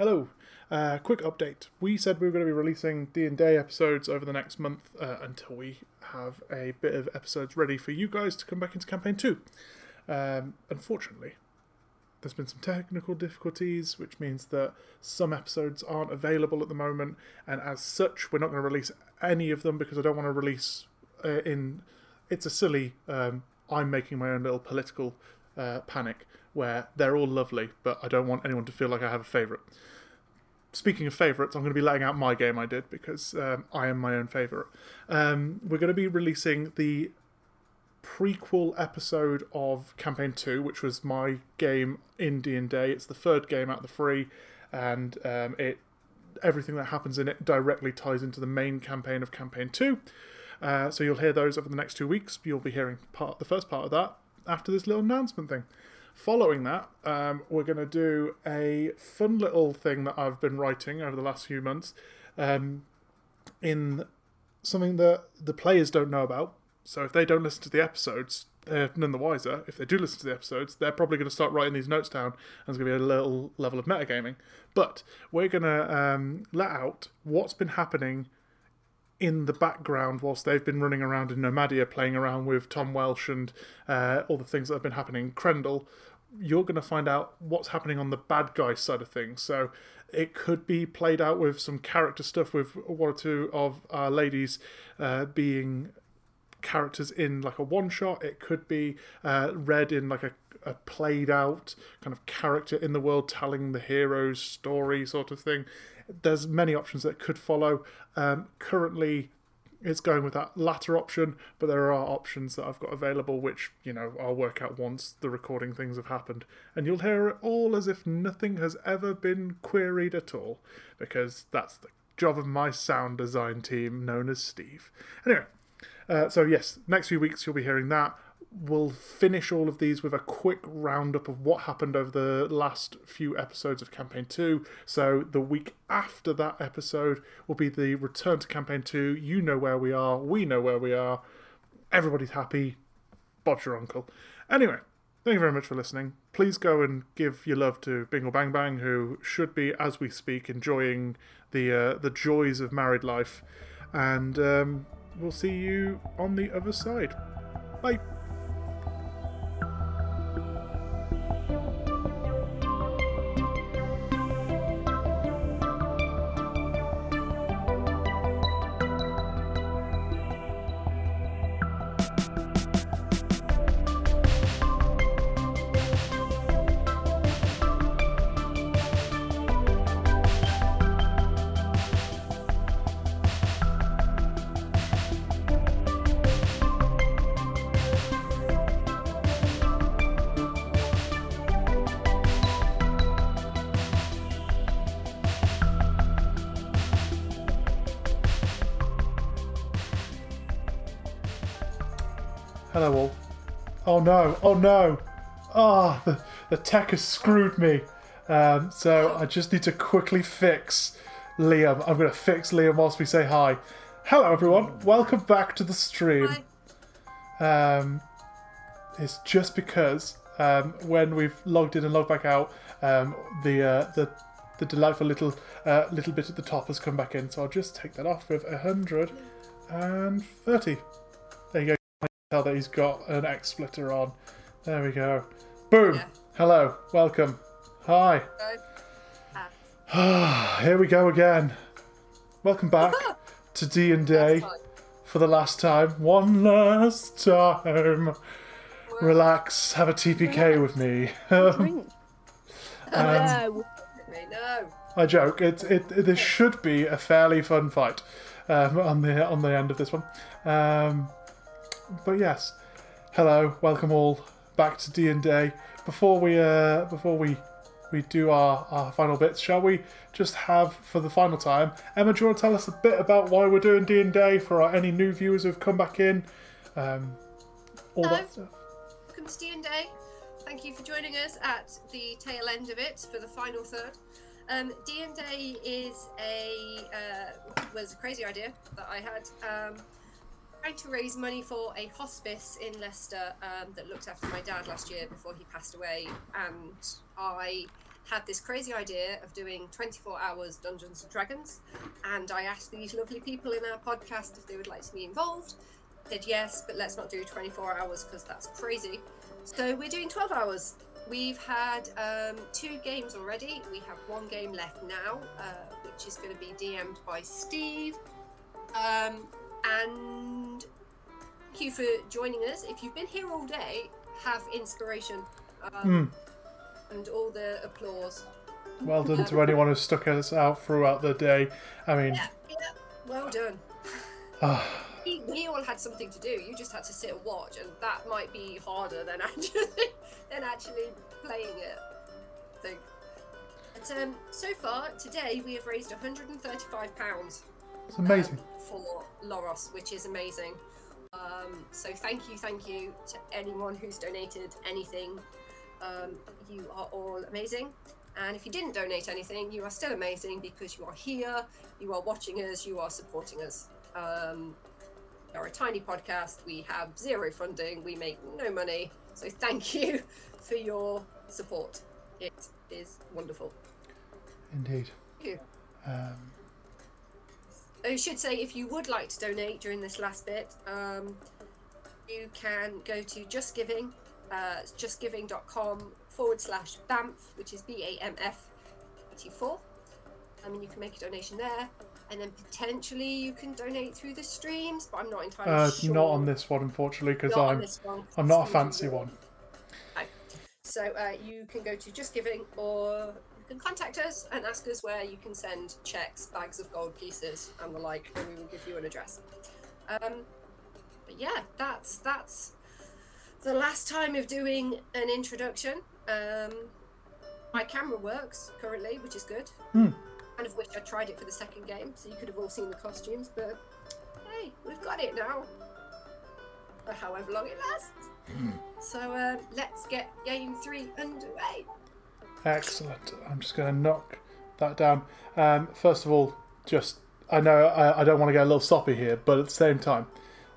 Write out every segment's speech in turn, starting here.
Hello. Uh, quick update. We said we were going to be releasing D and Day episodes over the next month uh, until we have a bit of episodes ready for you guys to come back into campaign two. Um, unfortunately, there's been some technical difficulties, which means that some episodes aren't available at the moment, and as such, we're not going to release any of them because I don't want to release uh, in. It's a silly. Um, I'm making my own little political uh, panic where they're all lovely, but I don't want anyone to feel like I have a favourite. Speaking of favourites, I'm going to be letting out my game I did because um, I am my own favourite. Um, we're going to be releasing the prequel episode of campaign 2 which was my game in d&day it's the third game out of the three and um, it everything that happens in it directly ties into the main campaign of campaign 2 uh, so you'll hear those over the next two weeks you'll be hearing part the first part of that after this little announcement thing following that um, we're going to do a fun little thing that i've been writing over the last few months um, in something that the players don't know about so if they don't listen to the episodes, they're none the wiser. If they do listen to the episodes, they're probably going to start writing these notes down, and there's going to be a little level of metagaming. But we're going to um, let out what's been happening in the background whilst they've been running around in Nomadia, playing around with Tom Welsh and uh, all the things that have been happening in Crendel. You're going to find out what's happening on the bad guy side of things. So it could be played out with some character stuff with one or two of our ladies uh, being characters in like a one shot. It could be uh, read in like a, a played out kind of character in the world telling the hero's story sort of thing. There's many options that could follow. Um, currently, it's going with that latter option, but there are options that I've got available, which you know I'll work out once the recording things have happened, and you'll hear it all as if nothing has ever been queried at all, because that's the job of my sound design team known as Steve. Anyway, uh, so yes, next few weeks you'll be hearing that. We'll finish all of these with a quick roundup of what happened over the last few episodes of Campaign 2. So the week after that episode will be the return to Campaign 2. You know where we are, we know where we are. Everybody's happy. Bob's your uncle. Anyway, thank you very much for listening. Please go and give your love to Bingle Bang Bang, who should be, as we speak, enjoying the uh, the joys of married life. And um, we'll see you on the other side. Bye. oh no, oh no, ah, oh, the, the tech has screwed me. Um, so I just need to quickly fix Liam. I'm going to fix Liam whilst we say hi. Hello, everyone. Welcome back to the stream. Um, it's just because um, when we've logged in and logged back out, um, the, uh, the the delightful little uh, little bit at the top has come back in. So I'll just take that off with 130 tell that he's got an X splitter on. There we go. Boom. Yeah. Hello. Welcome. Hi. Here we go again. Welcome back to D and D for the last time. One last time. Relax. Have a TPK with me. um, no. I joke. It, it, it, this should be a fairly fun fight um, on the on the end of this one. Um, but yes, hello, welcome all back to D and Day. Before we uh, before we we do our, our final bits, shall we just have for the final time? Emma, do you want to tell us a bit about why we're doing D and Day for our, any new viewers who've come back in? Um, all hello. that stuff. Welcome to D and Day. Thank you for joining us at the tail end of it for the final third. Um, D and Day is a uh, was a crazy idea that I had. Um, trying to raise money for a hospice in Leicester um, that looked after my dad last year before he passed away, and I had this crazy idea of doing 24 hours Dungeons and Dragons, and I asked these lovely people in our podcast if they would like to be involved. Said yes, but let's not do 24 hours because that's crazy. So we're doing 12 hours. We've had um, two games already. We have one game left now, uh, which is going to be DM'd by Steve. Um, and thank you for joining us. If you've been here all day, have inspiration um, and all the applause. Well done to anyone who stuck us out throughout the day. I mean, Yeah, yeah, well done. ah, We, we all had something to do. You just had to sit and watch, and that might be harder than actually than actually playing it. I think. But um, so far today we have raised 135 pounds it's amazing. for Loros, which is amazing. Um, so thank you, thank you to anyone who's donated anything. Um, you are all amazing. And if you didn't donate anything, you are still amazing because you are here, you are watching us, you are supporting us. Um, we are a tiny podcast. We have zero funding. We make no money. So thank you for your support. It is wonderful. Indeed. Thank you. Um, I should say, if you would like to donate during this last bit, um, you can go to Just Giving, uh, it's justgiving.com forward slash BAMF, which is B A M F 84. I mean, you can make a donation there, and then potentially you can donate through the streams, but I'm not entirely uh, sure. not on this one, unfortunately, because I'm one. I'm not a fancy usually- one. So uh, you can go to Just Giving, or can contact us and ask us where you can send checks, bags of gold pieces, and the like, and we will give you an address. Um, but yeah, that's that's the last time of doing an introduction. Um, my camera works currently, which is good. Hmm. Kind of wish I tried it for the second game, so you could have all seen the costumes. But hey, we've got it now. For however long it lasts. So uh, let's get game three underway. Excellent. I'm just going to knock that down. Um, first of all, just I know I, I don't want to get a little soppy here, but at the same time,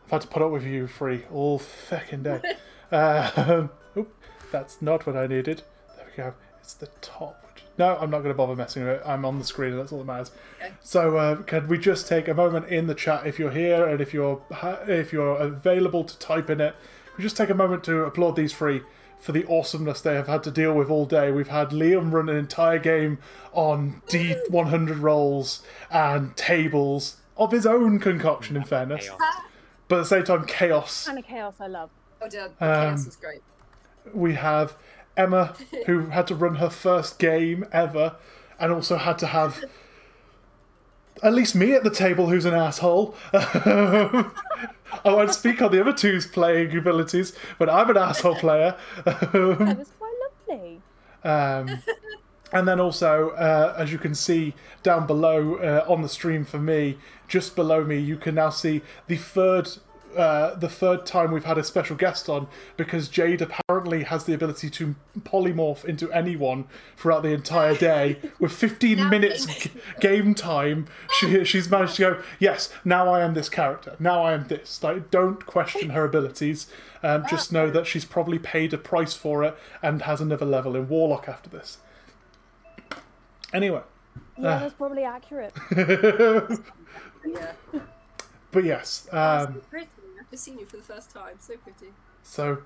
I've had to put up with you three all fucking day. um, oop, that's not what I needed. There we go. It's the top. No, I'm not going to bother messing with it. I'm on the screen. And that's all that matters. Okay. So, uh, can we just take a moment in the chat if you're here and if you're ha- if you're available to type in it? We just take a moment to applaud these three for the awesomeness they have had to deal with all day. We've had Liam run an entire game on D100 rolls and tables of his own concoction, in fairness, but at the same time, chaos. kind of chaos I love. Oh, done. Um, Chaos is great. We have Emma, who had to run her first game ever, and also had to have at least me at the table, who's an asshole. I won't speak on the other two's playing abilities, but I'm an asshole player. That was quite lovely. Um, and then also, uh, as you can see down below uh, on the stream for me, just below me, you can now see the third. Uh, the third time we've had a special guest on because Jade apparently has the ability to polymorph into anyone throughout the entire day. With 15 minutes g- game time, she, she's managed to go, Yes, now I am this character. Now I am this. Like, don't question her abilities. Um, just know that she's probably paid a price for it and has another level in Warlock after this. Anyway, Yeah, Ah. that's probably accurate. Yeah. but yes, um, so pretty. I've seen you for the first time. So pretty. so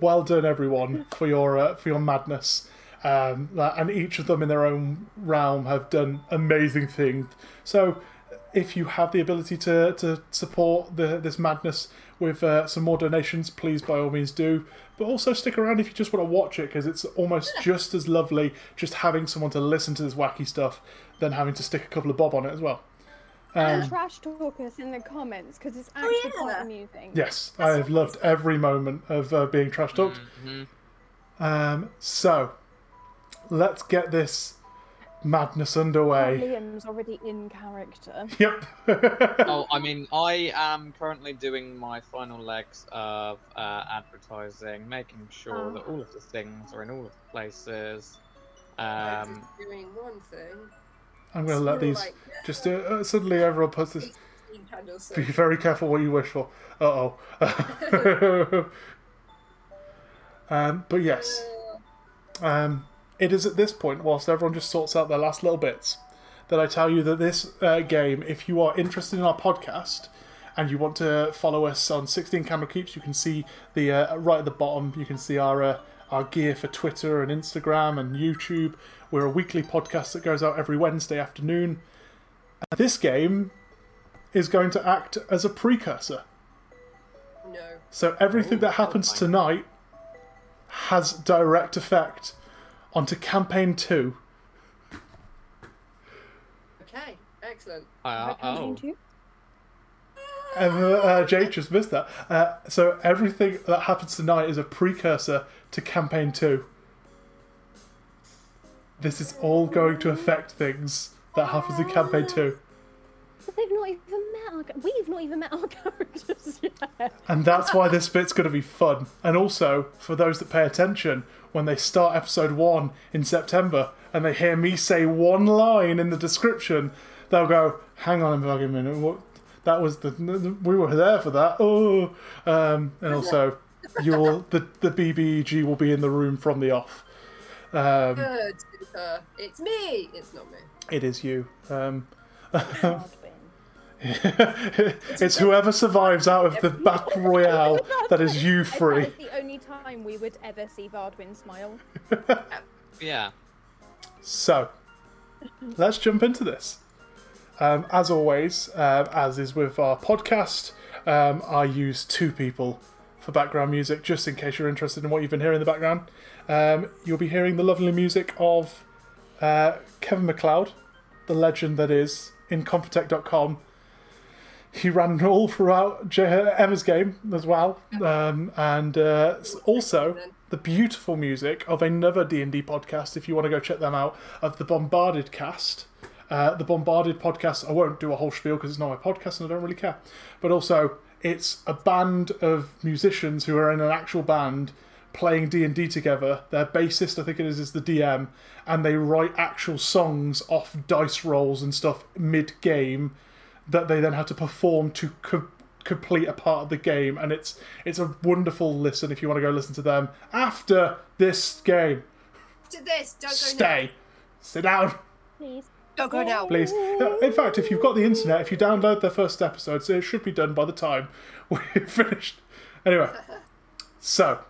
well done everyone for your uh, for your madness. Um, and each of them in their own realm have done amazing things. So, if you have the ability to, to support the, this madness with uh, some more donations, please by all means do. But also stick around if you just want to watch it because it's almost just as lovely just having someone to listen to this wacky stuff than having to stick a couple of bob on it as well. And trash talk us in the comments because it's actually yeah. quite amusing. Yes, I have loved every moment of uh, being trash talked. Um, so, let's get this madness underway. Liam's already in character. Yep. oh, I mean, I am currently doing my final legs of uh, advertising, making sure that all of the things are in all of the places. I'm Um, just doing one thing. I'm going to let these. like Just uh, uh, suddenly, everyone puts this. Be very careful what you wish for. Uh oh. um, but yes. Um, it is at this point, whilst everyone just sorts out their last little bits, that I tell you that this uh, game, if you are interested in our podcast and you want to follow us on 16 Camera Keeps, you can see the uh, right at the bottom. You can see our uh, our gear for Twitter and Instagram and YouTube. We're a weekly podcast that goes out every Wednesday afternoon. And this game is going to act as a precursor. No. So everything Ooh, that happens terrifying. tonight has direct effect onto campaign two. Okay. Excellent. Uh, Campaign oh, two? And, uh, uh, Jake just missed that. Uh, so everything that happens tonight is a precursor to campaign two. This is all going to affect things that happens in campaign two, But they've not even met our. We've not even met our characters yet. and that's why this bit's going to be fun. And also for those that pay attention, when they start episode one in September and they hear me say one line in the description, they'll go, "Hang on a fucking minute, what?" That was the we were there for that. Oh, um, and also you'll the the BBEG will be in the room from the off. Um, Good. Super. It's me. It's not me. it is you. Um, Hard it's whoever survives out of the battle royale that is you free. That's the only time we would ever see Varduin smile. yeah. So, let's jump into this. Um, as always, uh, as is with our podcast, um, I use two people for background music, just in case you're interested in what you've been hearing in the background. Um, you'll be hearing the lovely music of uh, Kevin MacLeod, the legend that is Incompetech.com. He ran all throughout J- Emma's game as well, um, and uh, also the beautiful music of another D and D podcast. If you want to go check them out, of the Bombarded Cast. Uh, the Bombarded podcast. I won't do a whole spiel because it's not my podcast and I don't really care. But also, it's a band of musicians who are in an actual band playing D and D together. Their bassist, I think it is, is the DM, and they write actual songs off dice rolls and stuff mid game that they then have to perform to co- complete a part of the game. And it's it's a wonderful listen if you want to go listen to them after this game. To this. Don't go Stay, sit down. Please. Don't go now. Please. Uh, in fact, if you've got the internet, if you download their first episodes, it should be done by the time we're finished. Anyway, so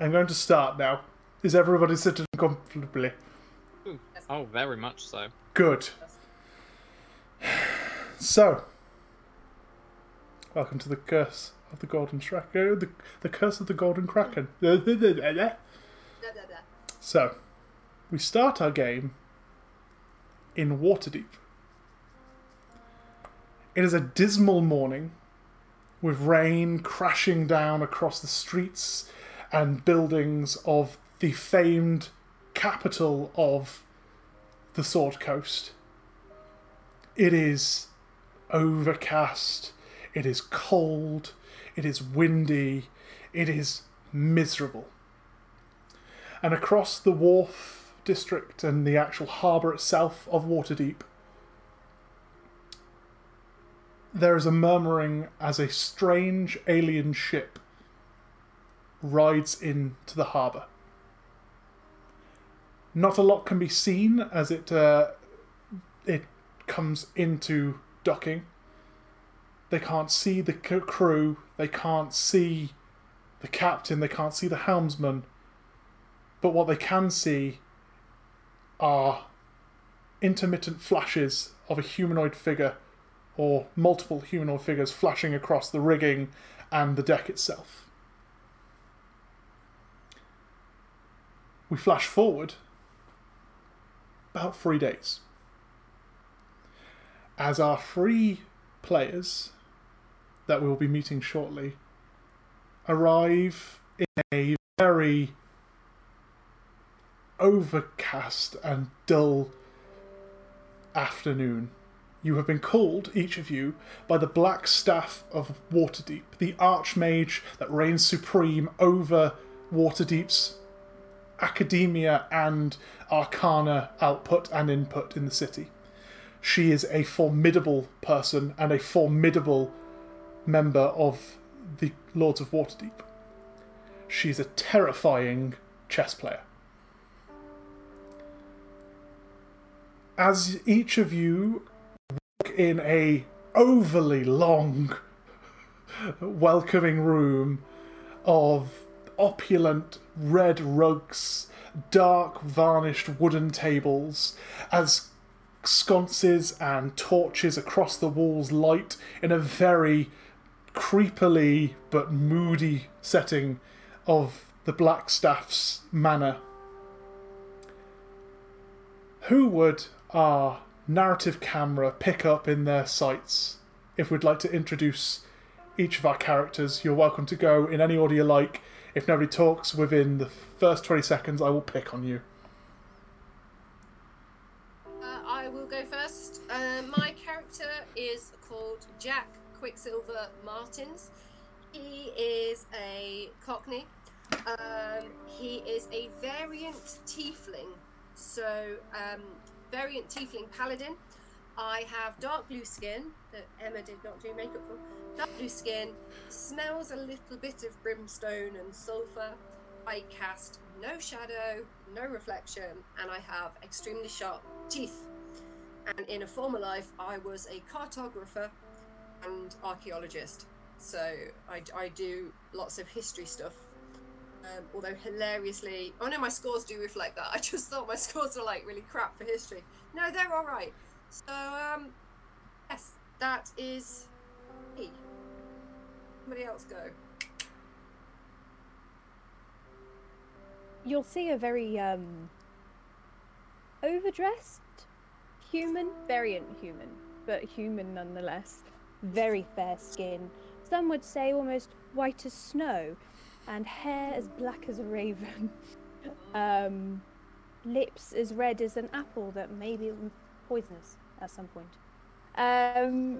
I'm going to start now. Is everybody sitting comfortably? Hmm. Oh, very much so. Good. So, welcome to the curse of the golden Kraken. Oh, the, the curse of the golden kraken. So, we start our game in Waterdeep. It is a dismal morning with rain crashing down across the streets and buildings of the famed capital of the Sword Coast. It is overcast, it is cold, it is windy, it is miserable and across the wharf district and the actual harbour itself of Waterdeep, there is a murmuring as a strange alien ship rides into the harbour. Not a lot can be seen as it uh, it comes into docking. They can't see the crew. They can't see the captain. They can't see the helmsman. But what they can see are intermittent flashes of a humanoid figure or multiple humanoid figures flashing across the rigging and the deck itself. We flash forward about three days. As our three players that we'll be meeting shortly arrive in a very overcast and dull afternoon. You have been called, each of you, by the Black Staff of Waterdeep, the Archmage that reigns supreme over Waterdeep's academia and arcana output and input in the city. She is a formidable person and a formidable member of the Lords of Waterdeep. She's a terrifying chess player. as each of you walk in a overly long, welcoming room of opulent red rugs, dark varnished wooden tables, as sconces and torches across the walls light in a very creepily but moody setting of the Blackstaff's manor. Who would our narrative camera pick up in their sights? If we'd like to introduce each of our characters, you're welcome to go in any order you like. If nobody talks within the first 20 seconds, I will pick on you. Uh, I will go first. Uh, my character is called Jack Quicksilver Martins. He is a Cockney. Um, he is a variant tiefling. So, um, variant tiefling paladin. I have dark blue skin that Emma did not do makeup for. Dark blue skin, smells a little bit of brimstone and sulfur. I cast no shadow, no reflection, and I have extremely sharp teeth. And in a former life, I was a cartographer and archaeologist. So I, I do lots of history stuff. Um, although hilariously, oh no, my scores do reflect that. I just thought my scores were like really crap for history. No, they're all right. So um, yes, that is me. Somebody else go. You'll see a very um overdressed human, variant human, but human nonetheless. Very fair skin. Some would say almost white as snow, and hair as black as a raven. um, lips as red as an apple that may be poisonous at some point. Um,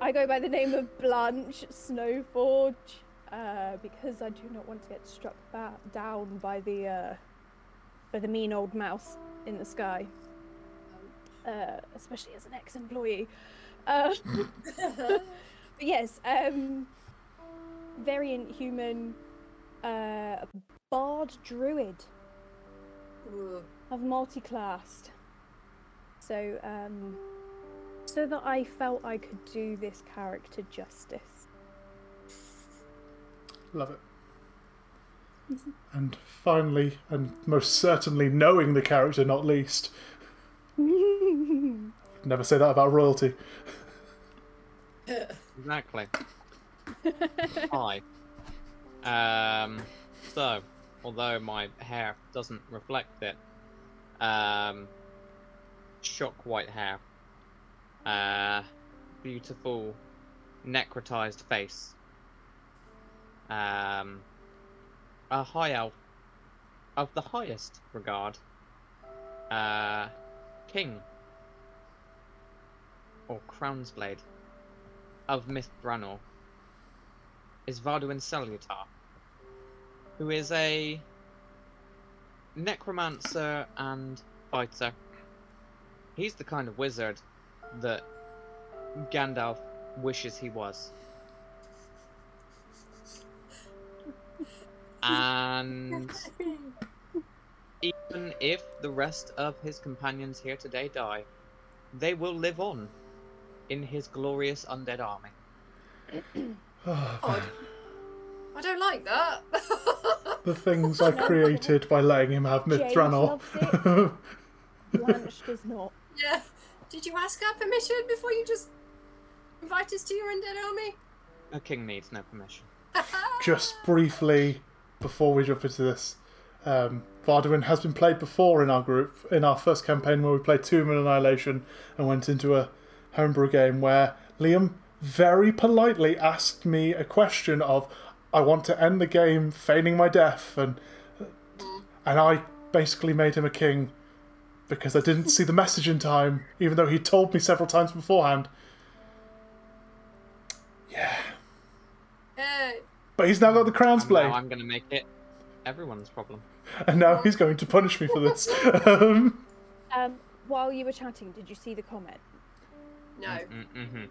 I go by the name of Blanche Snowforge uh, because I do not want to get struck ba- down by the uh, by the mean old mouse in the sky, uh, especially as an ex-employee. Uh, but yes, um, variant human, uh, bard druid Ooh. of multi-classed. So, um, so that I felt I could do this character justice. Love it. and finally, and most certainly knowing the character, not least, never say that about royalty. Exactly. Hi. Um, so, although my hair doesn't reflect it, um, shock white hair, uh, beautiful necrotized face, um, a high elf of the highest regard, uh, king. Or crown's blade. Of Myth Drannor. Is Varduin Salutar, who is a necromancer and fighter. He's the kind of wizard that Gandalf wishes he was. And even if the rest of his companions here today die, they will live on in his glorious undead army. Oh, oh Odd. I don't like that. the things I created by letting him have James Mithranor. loves Blanche does not. Yeah. Did you ask our permission before you just invite us to your undead army? A king needs no permission. Just briefly, before we jump into this, um, Varduin has been played before in our group, in our first campaign where we played Tomb of Annihilation and went into a homebrew game where Liam very politely asked me a question of, I want to end the game feigning my death, and and I basically made him a king because I didn't see the message in time, even though he told me several times beforehand. Yeah. Uh, But he's now got the crown's And blade. now I'm going to make it everyone's problem. and now he's going to punish me for this. um, Um, while you were chatting, did you see the comment? no. Mm-hmm.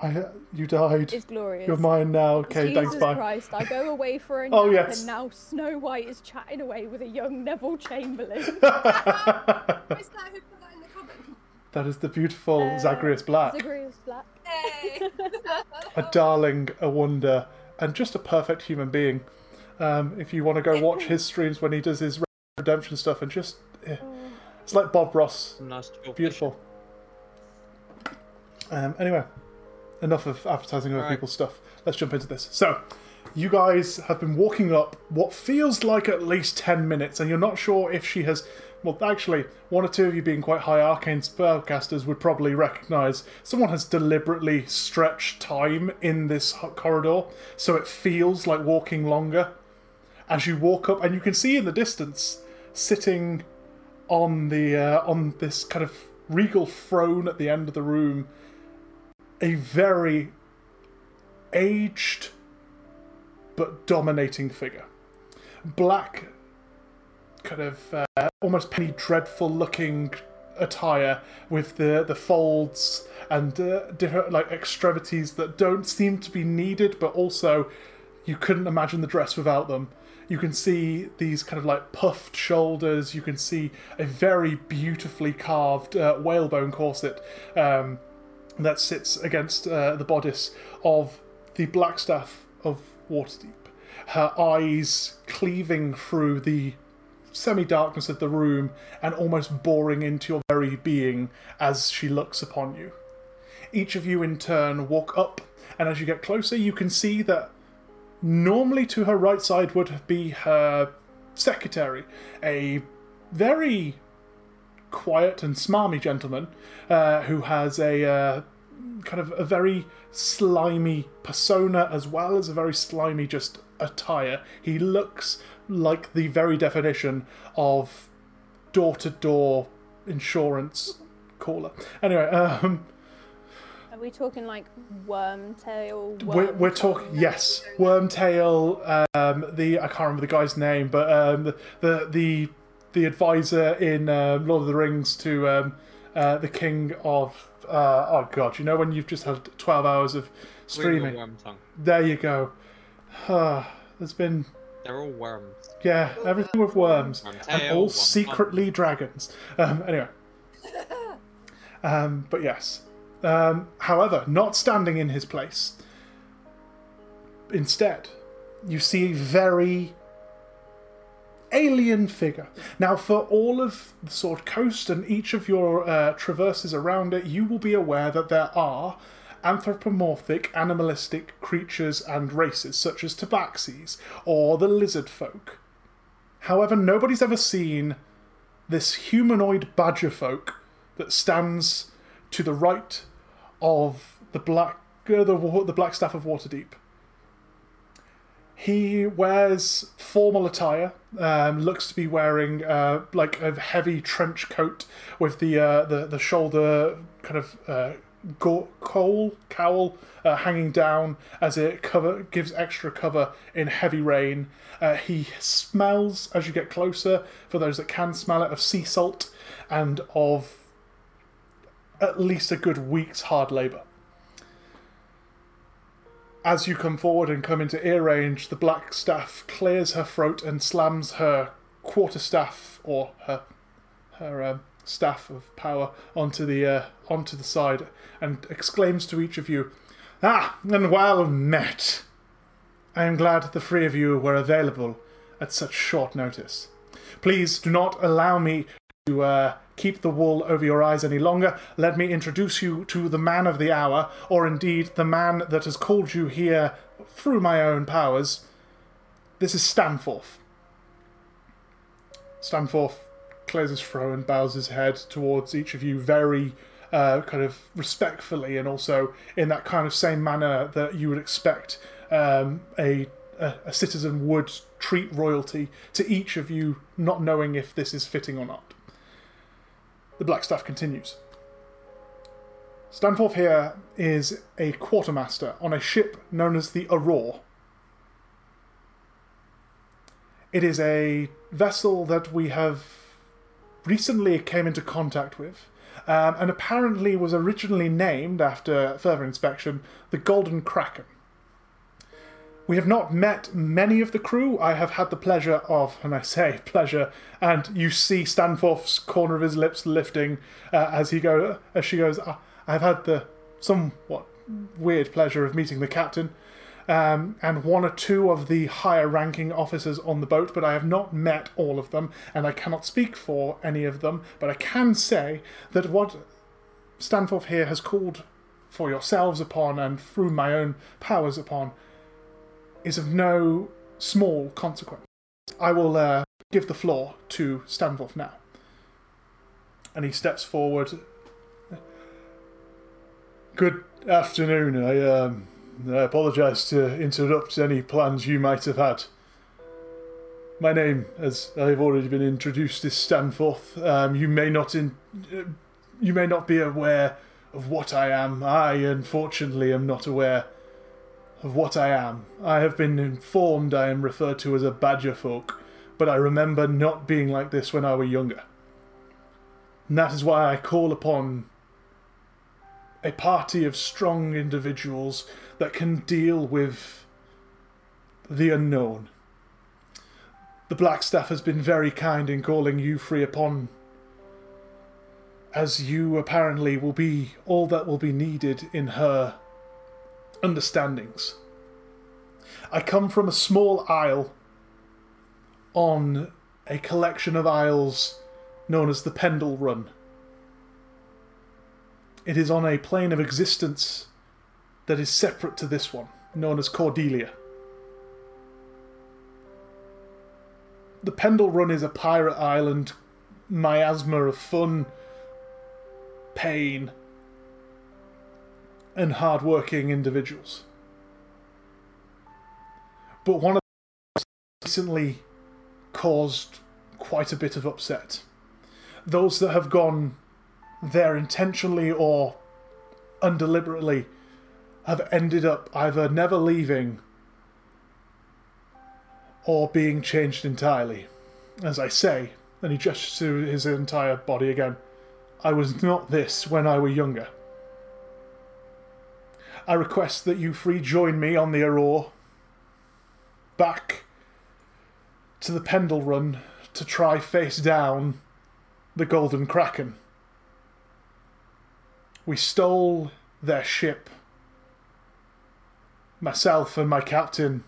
I, you died. It's glorious. You're mine now. Okay, Jesus thanks, bye. Christ, I go away for a nap Oh, yes. and now Snow White is chatting away with a young Neville Chamberlain. Who is that who put that in the comments? That is the beautiful Uh, Zagreus Black. Zagreus Black. Yay! a darling, a wonder, and just a perfect human being. Um, if you want to go watch his streams when he does his redemption stuff, and just eh, it's like Bob Ross, nice goldfish. beautiful. Um, anyway, enough of advertising other Right. people's stuff. Let's jump into this. So, you guys have been walking up what feels like at least ten minutes, and you're not sure if she has. Well, actually, one or two of you being quite high arcane spellcasters would probably recognise someone has deliberately stretched time in this corridor, so it feels like walking longer. As you walk up, and you can see in the distance, sitting on the uh, on this kind of regal throne at the end of the room, a very aged but dominating figure. Black, kind of uh, almost penny dreadful looking attire with the the folds and uh, different like extremities that don't seem to be needed, but also you couldn't imagine the dress without them. You can see these kind of like puffed shoulders. You can see a very beautifully carved uh, whalebone corset um, that sits against uh, the bodice of the Blackstaff of Waterdeep. Her eyes cleaving through the semi darkness of the room and almost boring into your very being as she looks upon you. Each of you in turn walk up, and as you get closer, you can see that normally to her right side would be her secretary, a very quiet and smarmy gentleman uh, who has a uh, kind of a very slimy persona as well as a very slimy just attire. He looks like the very definition of door to door insurance caller. Anyway, um, Are we talking like Wormtail? we're, we're talking yes, Wormtail. Um, the I can't remember the guy's name, but um, the the the, the advisor in um, Lord of the Rings to um, uh, the king of uh, oh god, you know when you've just had twelve hours of streaming. Wormtongue. There you go. Ah, There's been They're all worms. yeah everything with worms One and all secretly dragons. Um, anyway, um, but yes. Um, however, not standing in his place. Instead, you see very alien figure. Now, for all of the Sword Coast and each of your uh, traverses around it, you will be aware that there are anthropomorphic, animalistic creatures and races, such as tabaxis or the lizard folk. However, nobody's ever seen this humanoid badger folk that stands to the right of the black uh, the the black staff of Waterdeep. He wears formal attire. Um, looks to be wearing uh, like a heavy trench coat with the uh, the the shoulder kind of uh, go- coal cowl uh, hanging down as it cover gives extra cover in heavy rain. Uh, he smells as you get closer. For those that can smell it, of sea salt and of at least a good week's hard labour. As you come forward and come into ear range, the black staff clears her throat and slams her quarter staff or her her um, staff of power onto the uh, onto the side and exclaims to each of you, "Ah, and well met! I am glad the three of you were available at such short notice. Please do not allow me to uh, keep the wool over your eyes any longer, let me introduce you to the man of the hour, or indeed the man that has called you here through my own powers. This is Stanforth. Stanforth clears his throat and bows his head towards each of you very uh, kind of respectfully and also in that kind of same manner that you would expect um, a, a, a citizen would treat royalty to each of you, not knowing if this is fitting or not. The Black Staff continues. Stanforth here is a quartermaster on a ship known as the Aurora. It is a vessel that we have recently came into contact with, um, and apparently was originally named after further inspection the Golden Kraken. We have not met many of the crew. I have had the pleasure of, and I say pleasure, and you see Stanforth's corner of his lips lifting uh, as he go as she goes. "I- I've had the somewhat weird pleasure of meeting the captain um, and one or two of the higher ranking officers on the boat, but I have not met all of them, and I cannot speak for any of them. But I can say that what Stanforth here has called for yourselves upon, and through my own powers upon, is of no small consequence. I will uh, give the floor to Stanforth now. And he steps forward. Good afternoon. I um, I apologise to interrupt any plans you might have had. My name, as I've already been introduced, is Stanforth. Um, you may not in, uh, you may not be aware of what I am. I, unfortunately, am not aware of what I am. I have been informed I am referred to as a badger folk, but I remember not being like this when I were younger. And that is why I call upon a party of strong individuals that can deal with the unknown. The Blackstaff has been very kind in calling you free upon, as you apparently will be all that will be needed in her understandings. I come from a small isle on a collection of isles known as the Pendle Run. It is on a plane of existence that is separate to this one, known as Cordelia. The Pendle Run is a pirate island miasma of fun, pain, and hard-working individuals. But one of them recently caused quite a bit of upset. Those that have gone there intentionally or undeliberately have ended up either never leaving or being changed entirely. As I say, and he gestures to his entire body again, I was not this when I were younger. I request that you free join me on the Aurora back to the Pendle Run to try face down the Golden Kraken. We stole their ship. Myself and my captain,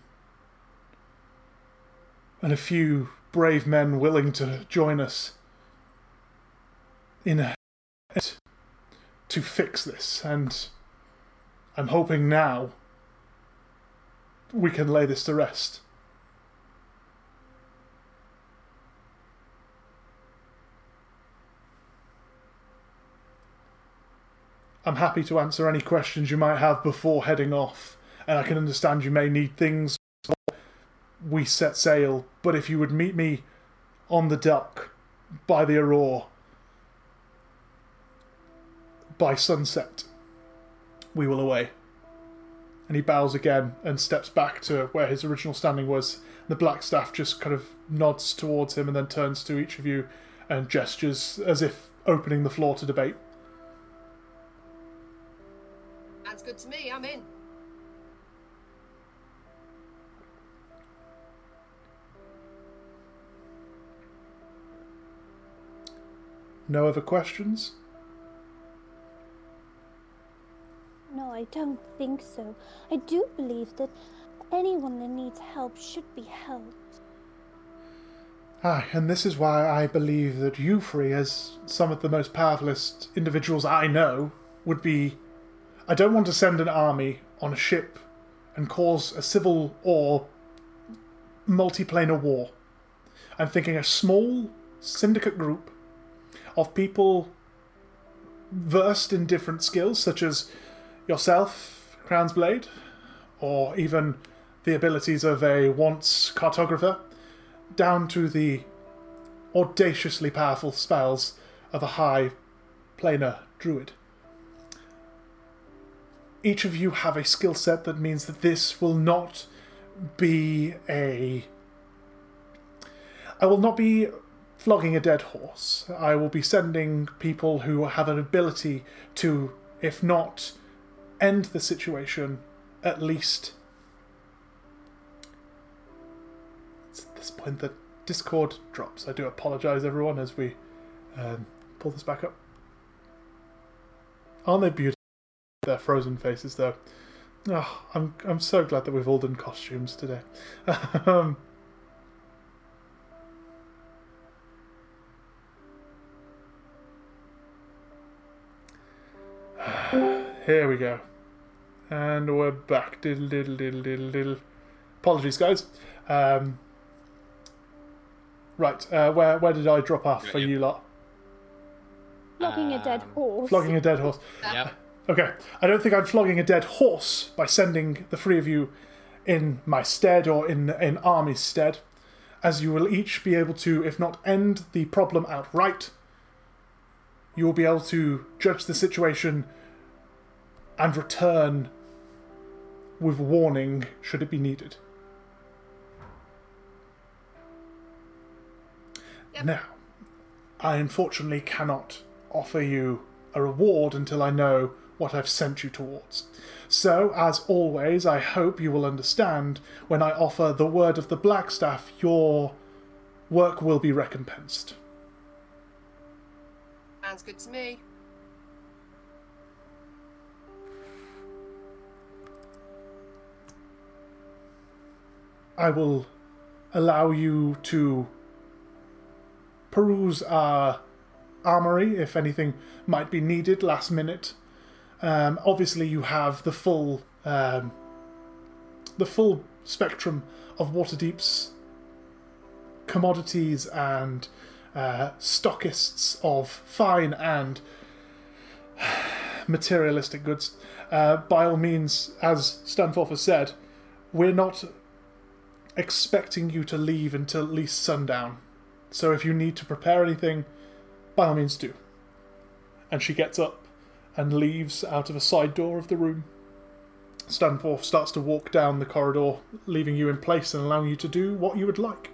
and a few brave men willing to join us in a to fix this, and I'm hoping now we can lay this to rest. I'm happy to answer any questions you might have before heading off, and I can understand you may need things we set sail, but if you would meet me on the dock by the Aurora by sunset, we will away. And he bows again and steps back to where his original standing was. The black staff just kind of nods towards him and then turns to each of you and gestures as if opening the floor to debate. That's good to me. I'm in. No other questions? I don't think so. I do believe that anyone that needs help should be helped. Aye, and this is why I believe that Eufrey, as some of the most powerfulest individuals I know, would be. I don't want to send an army on a ship and cause a civil or multiplanar war. I'm thinking a small syndicate group of people versed in different skills, such as yourself, Crown's Blade, or even the abilities of a once cartographer, down to the audaciously powerful spells of a high planar druid. Each of you have a skill set that means that this will not be a. I will not be flogging a dead horse. I will be sending people who have an ability to, if not end the situation, at least At this point the Discord drops. I do apologise, everyone, as we um, pull this back up. Aren't they beautiful? Their frozen faces, though. Oh, I'm I'm so glad that we've all done costumes today. um, here we go. And we're back. Diddle diddle diddle diddle diddle. Apologies, guys. Um, right, uh, where where did I drop off Got for you. you lot? Flogging a dead Um, horse. Flogging a dead horse. Yep. Okay, I don't think I'm flogging a dead horse by sending the three of you in my stead or in in Army's stead, as you will each be able to, if not end the problem outright, you will be able to judge the situation and return with warning should it be needed. Yep. Now, I unfortunately cannot offer you a reward until I know what I've sent you towards. So, as always, I hope you will understand when I offer the word of the Blackstaff, your work will be recompensed. Sounds good to me. I will allow you to peruse our armory if anything might be needed last minute. Um, obviously, you have the full um, the full spectrum of Waterdeep's commodities and uh, stockists of fine and materialistic goods. Uh, by all means, as Stanforth has said, we're not expecting you to leave until at least sundown. So if you need to prepare anything, by all means do. And she gets up and leaves out of a side door of the room. Stanforth starts to walk down the corridor, leaving you in place and allowing you to do what you would like.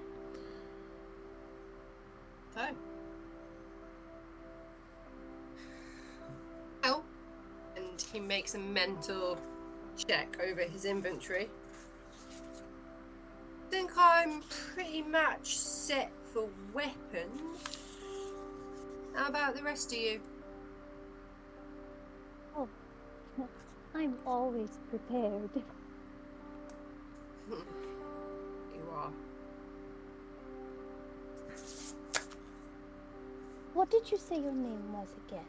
Oh. And he makes a mental check over his inventory. I'm pretty much set for weapons. How about the rest of you? Oh, I'm always prepared. You are. What did you say your name was again?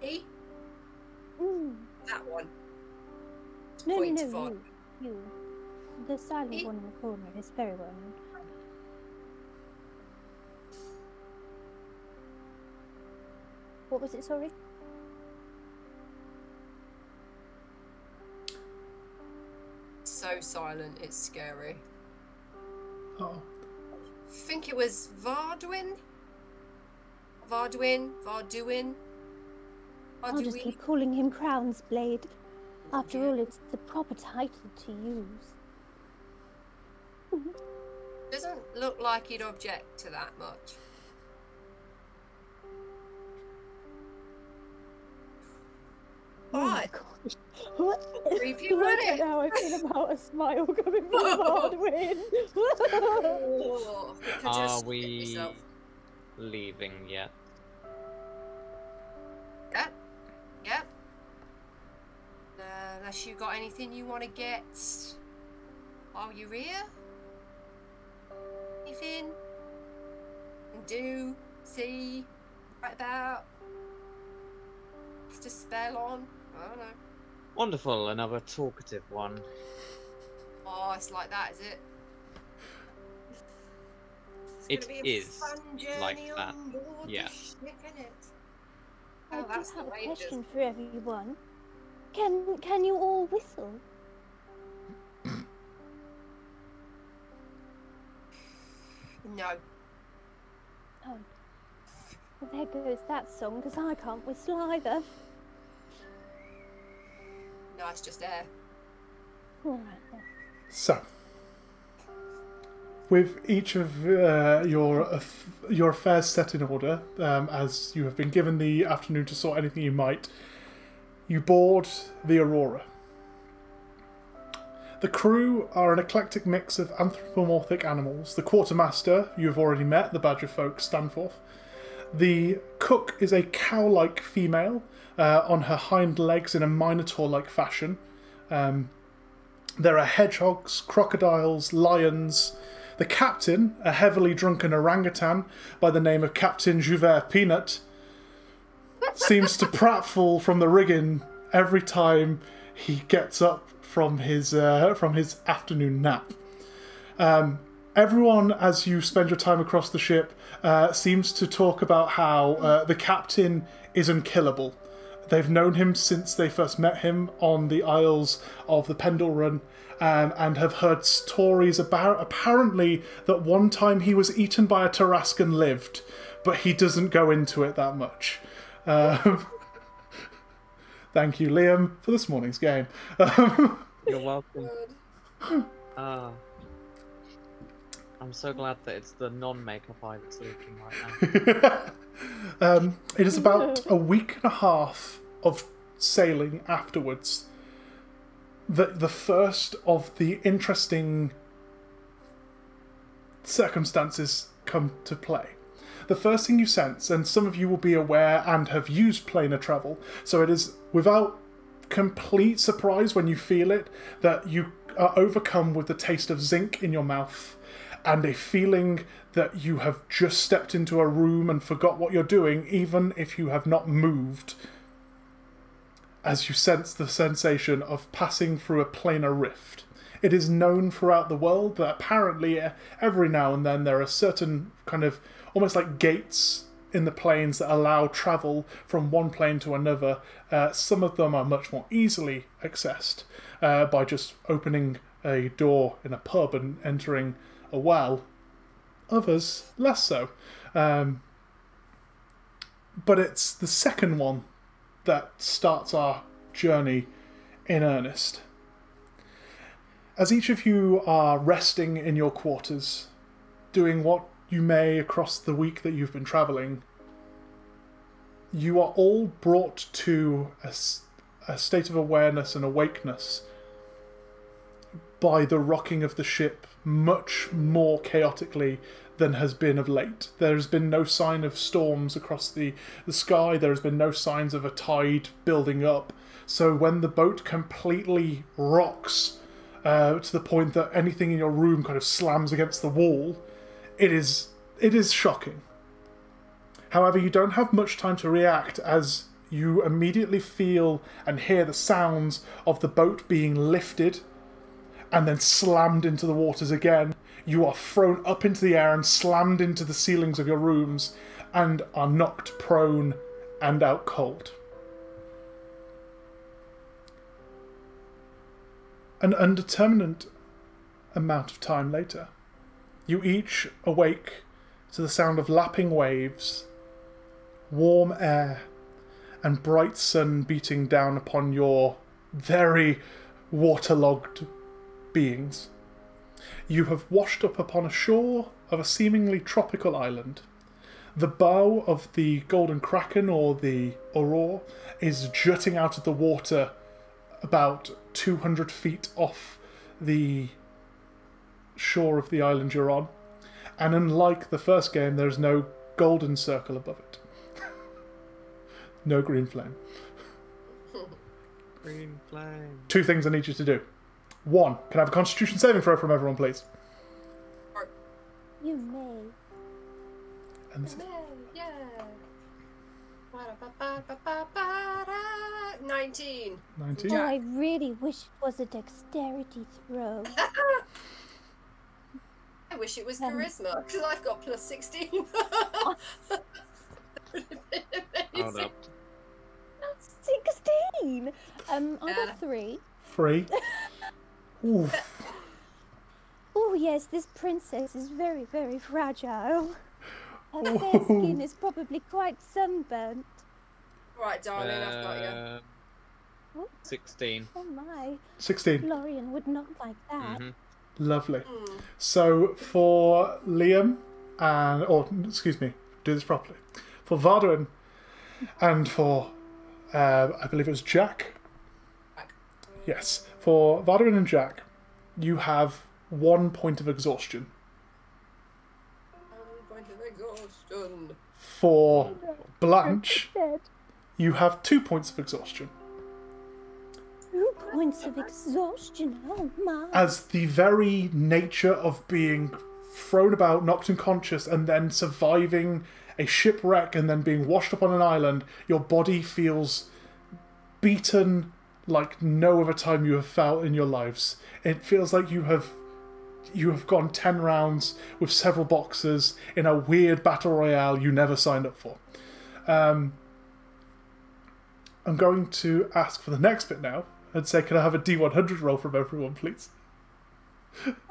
He? Mm. That one. No, no, Point no, honor. you. You. The silent Me? one in the corner is very well known. What was it, sorry? So silent, it's scary. Oh, think it was Varduin? Varduin? Varduin? I'll just keep calling him Crown's Blade. After all, it's the proper title to use. Doesn't look like he'd object to that much. Oh my Right. gosh. What? Creepy, Look wasn't at it? how I feel about a smile coming from Varduin. Oh, Are we leaving yet? Yep. Yep. Uh, unless you got anything you want to get while you're here? Anything? And do, see, write about? Cast a spell on? I don't know. Wonderful, another talkative one. Oh, it's like that, is it? It's It gonna be a is fun like that, on board the yeah. ship, innit? I Oh, do that's have the a way it is. question for everyone. Can can you all whistle? No. Oh. Well, there goes that song, because I can't whistle either. No, it's just air. Alright then. So, with each of uh, your aff- your affairs set in order, um, as you have been given the afternoon to sort anything you might, you board the Aurora. The crew are an eclectic mix of anthropomorphic animals. The quartermaster, you've already met, the Badger folk, Stanforth. The cook is a cow like female uh, on her hind legs in a minotaur like fashion. Um, there are hedgehogs, crocodiles, lions. The captain, a heavily drunken orangutan by the name of Captain Jouvert Peanut, seems to pratfall from the rigging every time he gets up from his uh, from his afternoon nap. Um, everyone, as you spend your time across the ship, uh, seems to talk about how uh, the captain is unkillable. They've known him since they first met him on the Isles of the Pendle Run, um, and have heard stories about apparently that one time he was eaten by a Tarascan lived, but he doesn't go into it that much. Um, thank you, Liam, for this morning's game. You're welcome. Ah. I'm so glad that it's the non-makeup eye that's leaking right now. um, it is about a week and a half of sailing afterwards that the first of the interesting circumstances come to play. The first thing you sense, and some of you will be aware and have used planar travel, so it is without complete surprise when you feel it that you are overcome with the taste of zinc in your mouth and a feeling that you have just stepped into a room and forgot what you're doing, even if you have not moved, as you sense the sensation of passing through a planar rift. It is known throughout the world that apparently uh, every now and then there are certain kind of almost like gates in the planes that allow travel from one plane to another. Uh, some of them are much more easily accessed uh, by just opening a door in a pub and entering a well. Others less so. Um, but it's the second one that starts our journey in earnest. As each of you are resting in your quarters, doing what you may across the week that you've been travelling, you are all brought to a, a state of awareness and awakeness by the rocking of the ship much more chaotically than has been of late. There has been no sign of storms across the, the sky, there has been no signs of a tide building up. So when the boat completely rocks uh, to the point that anything in your room kind of slams against the wall, it is it is shocking. However, you don't have much time to react as you immediately feel and hear the sounds of the boat being lifted and then slammed into the waters again. You are thrown up into the air and slammed into the ceilings of your rooms and are knocked prone and out cold. An undeterminate amount of time later, you each awake to the sound of lapping waves, warm air, and bright sun beating down upon your very waterlogged beings. You have washed up upon a shore of a seemingly tropical island. The bow of the Golden Kraken or the Aurora is jutting out of the water about 200 feet off the shore of the island you're on. And unlike the first game, there's no golden circle above it. no green flame. Green flame. Two things I need you to do. One, can I have a constitution saving throw from everyone, please? You may. And this is Yay, yeah. Ba-da-ba-ba-ba-ba-da. 19. 19. Oh, I really wish it was a dexterity throw. I wish it was Um, charisma because I've got plus 16. Hold up. That's 16! Um, I Yeah. got three. Three. Ooh. Oh, yes, this princess is very, very fragile. Her fair skin is probably quite sunburnt. right, darling, I've got you. Um, What? 16. Oh my, 16. Lorian would not like that. Mhm. Lovely. Hmm. So for Liam and or excuse me, do this properly. For Varduin and for uh, I believe it was Jack. Jack. Yes, for Varduin and Jack, you have one point of exhaustion. Point of exhaustion. For Blanche, you have two points of exhaustion. Points of exhaustion. Oh my. As the very nature of being thrown about, knocked unconscious, and then surviving a shipwreck and then being washed up on an island, your body feels beaten like no other time you have felt in your lives. It feels like you have you have gone 10 rounds with several boxers in a weird battle royale you never signed up for. Um, I'm going to ask for the next bit now and say, can I have a D100 roll from everyone, please?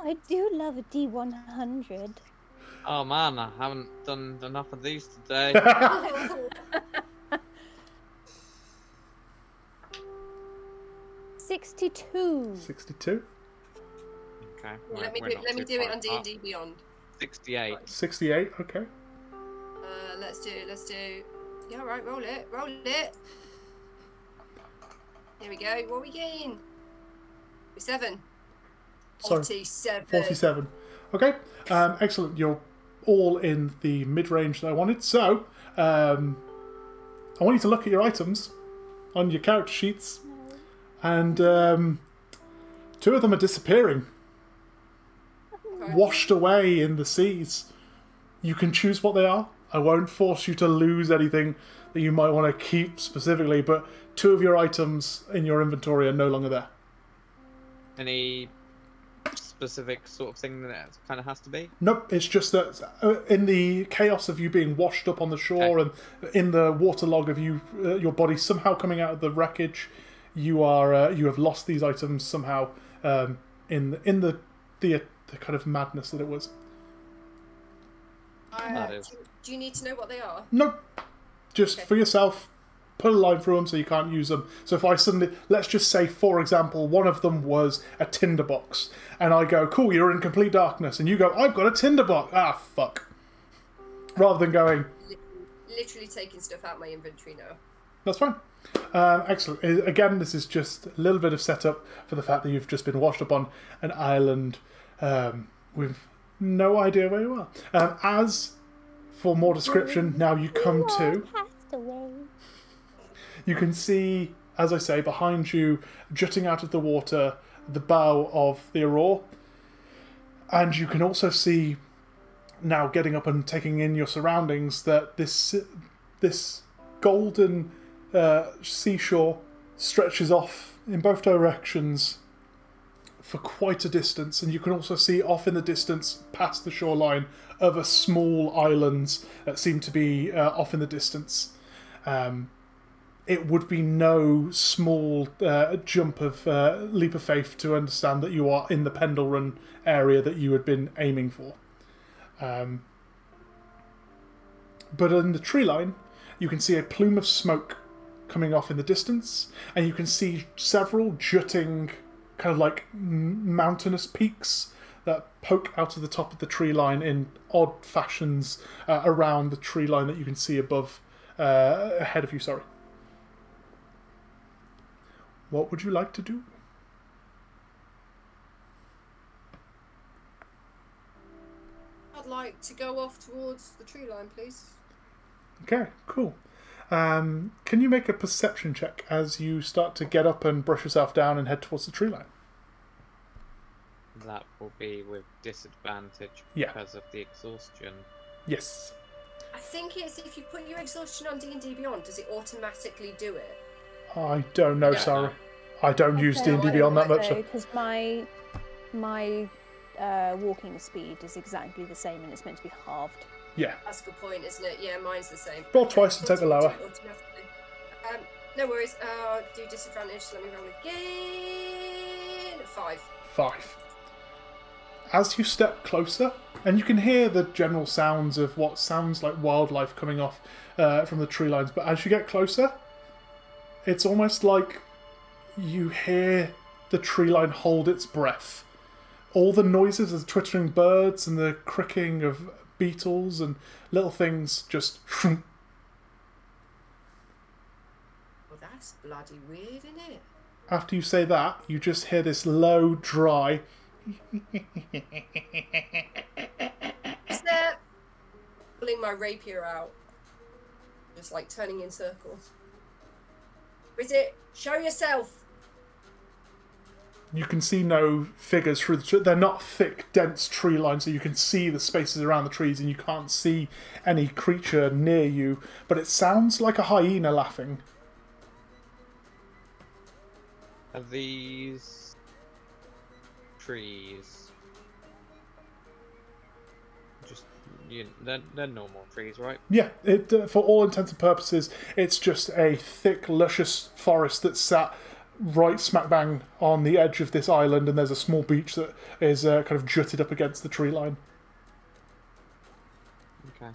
I do love a D100. Oh man, I haven't done enough of these today. 62. 62, okay. let me do, let me do it on D and D Beyond. 68. 68, okay. Uh, let's do let's do. Yeah, right. roll it, roll it. Here we go. What are we getting? Seven. Sorry, Forty-seven. 47. Okay, um, excellent. You're all in the mid range that I wanted. So, um, I want you to look at your items on your character sheets, and um, two of them are disappearing, Okay. washed away in the seas. You can choose what they are. I won't force you to lose anything that you might want to keep specifically, but two of your items in your inventory are no longer there. Any specific sort of thing that it kind of has to be? Nope, it's just that uh, in the chaos of you being washed up on the shore and in the waterlog of you, uh, your body somehow coming out of the wreckage, you are uh, you have lost these items somehow um, in in the, the the kind of madness that it was. Uh, That is. do, do you need to know what they are? Nope, just Okay. for yourself. Put a line through them so you can't use them. So if I suddenly, let's just say, for example, one of them was a tinderbox, and I go, "Cool, you're in complete darkness," and you go, "I've got a tinderbox." Ah, fuck. Rather than going, Literally, literally taking stuff out my inventory now. That's fine. Um, excellent. Again, this is just a little bit of setup for the fact that you've just been washed up on an island um, with no idea where you are. Um, as for more description, now you come to. You can see, as I say, behind you, jutting out of the water, the bow of the Aurora. And you can also see, now getting up and taking in your surroundings, that this this golden uh, seashore stretches off in both directions for quite a distance, and you can also see off in the distance, past the shoreline, other small islands that seem to be uh, off in the distance. Um, it would be no small uh, jump of uh, leap of faith to understand that you are in the Pendle Run area that you had been aiming for. Um, but in the tree line, you can see a plume of smoke coming off in the distance, and you can see several jutting, kind of like mountainous peaks that poke out of the top of the tree line in odd fashions uh, around the tree line that you can see above, uh, ahead of you. Sorry. What would you like to do? I'd like to go off towards the tree line, please. Okay, cool. Um, can you make a perception check as you start to get up and brush yourself down and head towards the tree line? That will be with disadvantage Yeah. because of the exhaustion. Yes. I think it's if you put your exhaustion on D and D Beyond, does it automatically do it? I don't know. Yeah, sorry, I don't use D and D Beyond that much. Because my my uh, walking speed is exactly the same, and it's meant to be halved. Yeah. That's a good point, isn't it? Yeah, mine's the same. Roll twice and take the lower. Um, no worries. Uh, I'll do disadvantage. Let me roll again. Five. Five. As you step closer, and you can hear the general sounds of what sounds like wildlife coming off uh, from the tree lines, but as you get closer, it's almost like you hear the tree line hold its breath. All the noises of the twittering birds and the cricking of beetles and little things just Well, that's bloody weird, isn't it? after you say that, you just hear this low, dry Step. Pulling my rapier out. Just like turning in circles. Is it? Show yourself. You can see no figures through the. Tr- they're not thick, dense tree lines, so you can see the spaces around the trees, and you can't see any creature near you. But it sounds like a hyena laughing. Are these trees you, they're, they're normal trees, right? Yeah, it, uh, for all intents and purposes, it's just a thick, luscious forest that's sat right smack bang on the edge of this island, and there's a small beach that is uh, kind of jutted up against the tree line. Okay.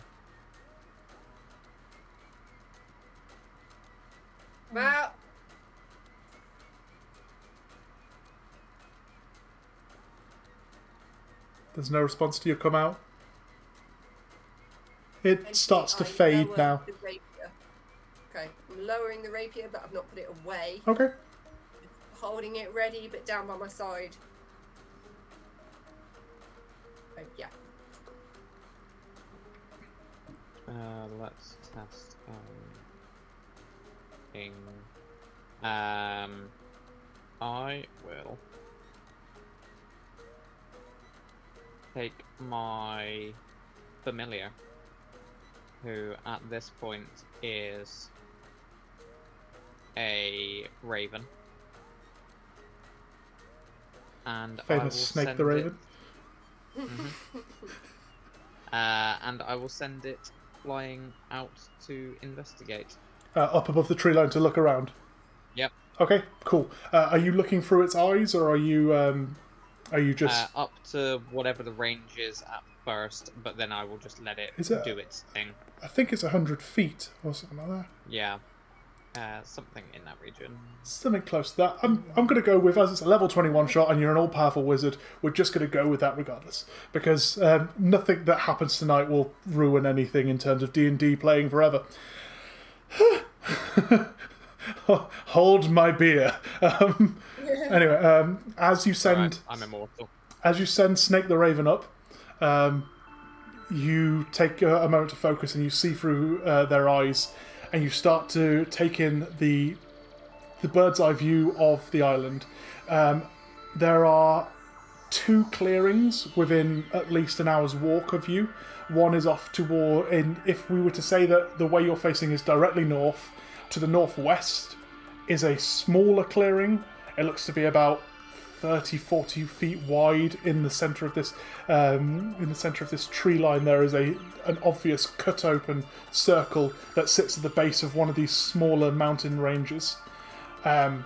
Well, There's no response to your come out. It starts to I fade now. Okay, I'm lowering the rapier, but I've not put it away. Okay. Holding it ready, but down by my side. Oh, yeah. Uh, let's test um, thing. Um, I will take my familiar, who at this point is a raven, and I will Famous Snake the it- Raven. Mhm. Uh, and I will send it flying out to investigate. Uh, up above the tree line to look around. Yep. Okay, cool. Uh, are you looking through its eyes, or are you um, are you just? Uh, up to whatever the range is at first, but then I will just let it, it- do its thing. I think it's hundred feet or something like that. Yeah. Uh, something in that region. Something close to that. I'm, I'm going to go with, as it's a level 21 shot and you're an all powerful wizard, we're just going to go with that regardless. Because um, nothing that happens tonight will ruin anything in terms of D&D playing forever. Hold my beer. Um, anyway, um, as you send Alright, I'm immortal. as you send Snake the Raven up, um, you take a, a moment to focus and you see through uh, their eyes, and you start to take in the the bird's eye view of the island. Um, there are two clearings within at least an hour's walk of you. One is off toward in if we were to say that the way you're facing is directly north, to the northwest is a smaller clearing. It looks to be about 30 40 feet wide in the center of this um, in the center of this tree line there is a an obvious cut open circle that sits at the base of one of these smaller mountain ranges um,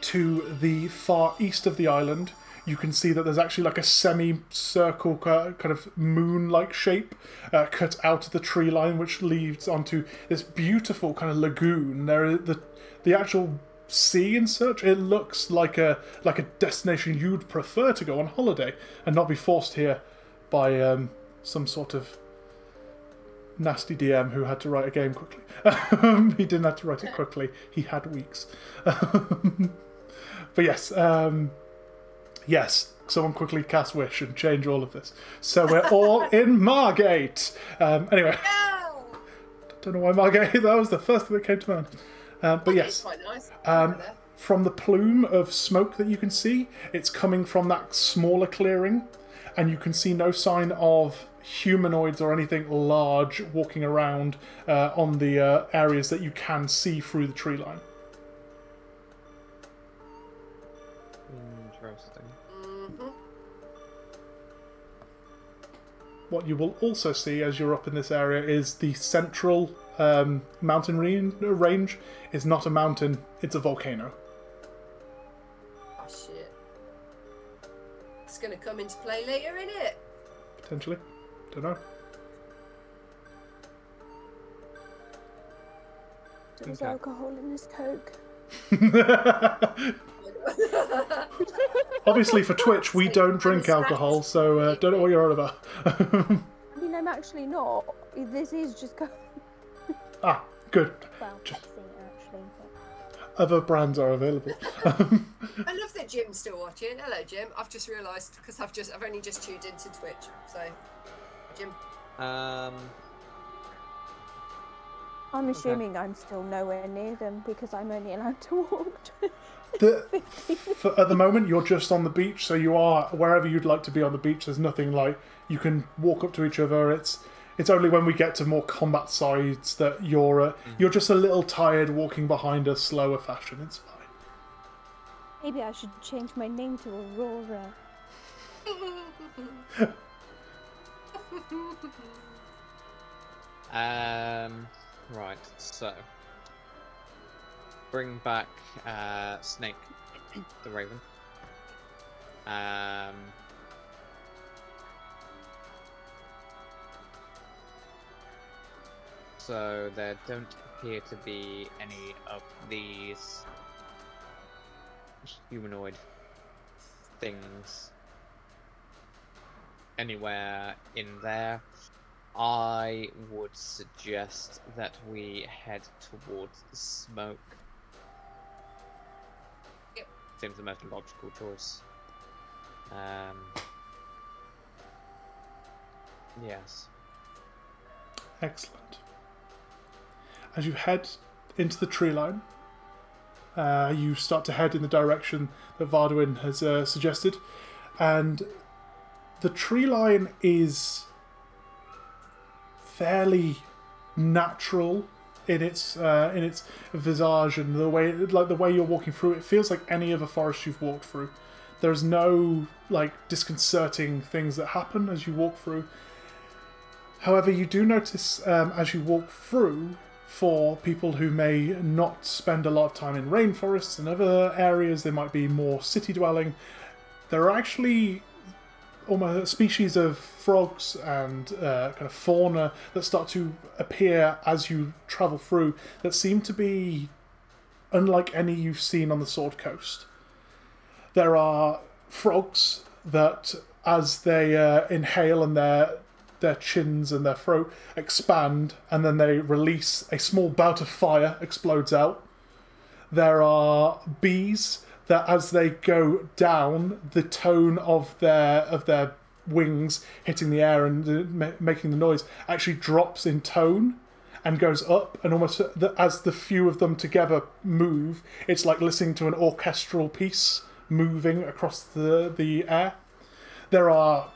to the far east of the island you can see that there's actually like a semi-circle kind of moon-like shape uh, cut out of the tree line which leads onto this beautiful kind of lagoon there the the actual sea and such it looks like a like a destination you'd prefer to go on holiday and not be forced here by um, some sort of nasty DM who had to write a game quickly. He didn't have to write it quickly. He had weeks. But yes, um, yes. Someone quickly cast wish and change all of this. So we're all in Margate. Um, anyway, No! don't know why Margate. That was the first thing that came to mind. Uh, but yes, nice. Um, from the plume of smoke that you can see, it's coming from that smaller clearing, and you can see no sign of humanoids or anything large walking around uh, on the uh, areas that you can see through the tree line. What you will also see as you're up in this area is the central um, mountain re- range is not a mountain; it's a volcano. Oh shit. It's gonna come into play later, innit? Potentially, don't know. There's Okay. alcohol in this coke. Obviously, for Twitch, we don't drink alcohol, so uh, don't know what you're on about. I mean, I'm actually not. This is just go- ah, good. well, Just- actually. Other brands are available. I love that Jim's still watching. Hello, Jim. I've just realised because I've just I've only just tuned into Twitch. So, Jim. Um, I'm assuming I'm still nowhere near them because I'm only allowed to walk. The, for, at the moment, you're just on the beach, so you are wherever you'd like to be on the beach. There's nothing like you can walk up to each other. It's it's only when we get to more combat sides that you're uh, you're just a little tired walking behind a slower fashion. It's fine. Maybe I should change my name to Aurora. um, right. So, bring back uh, Snake, the Raven. Um. So there don't appear to be any of these humanoid things anywhere in there. I would suggest that we head towards the smoke. Yep. Seems the most logical choice. Um, yes. Excellent. As you head into the tree line, uh, you start to head in the direction that Varduin has uh, suggested, and the tree line is fairly natural in its uh, in its visage and the way like the way you're walking through. It feels like any other forest you've walked through. There's no like disconcerting things that happen as you walk through. However, you do notice um, as you walk through, for people who may not spend a lot of time in rainforests and other areas, they might be more city dwelling. There are actually almost species of frogs and uh, kind of fauna that start to appear as you travel through that seem to be unlike any you've seen on the Sword Coast. There are frogs that, as they uh, inhale and their their chins and their throat expand, and then they release a small bout of fire explodes out. There are bees that, as they go down, the tone of their of their wings hitting the air and uh, ma- making the noise actually drops in tone and goes up, and almost the, as the few of them together move, it's like listening to an orchestral piece moving across the the air. There are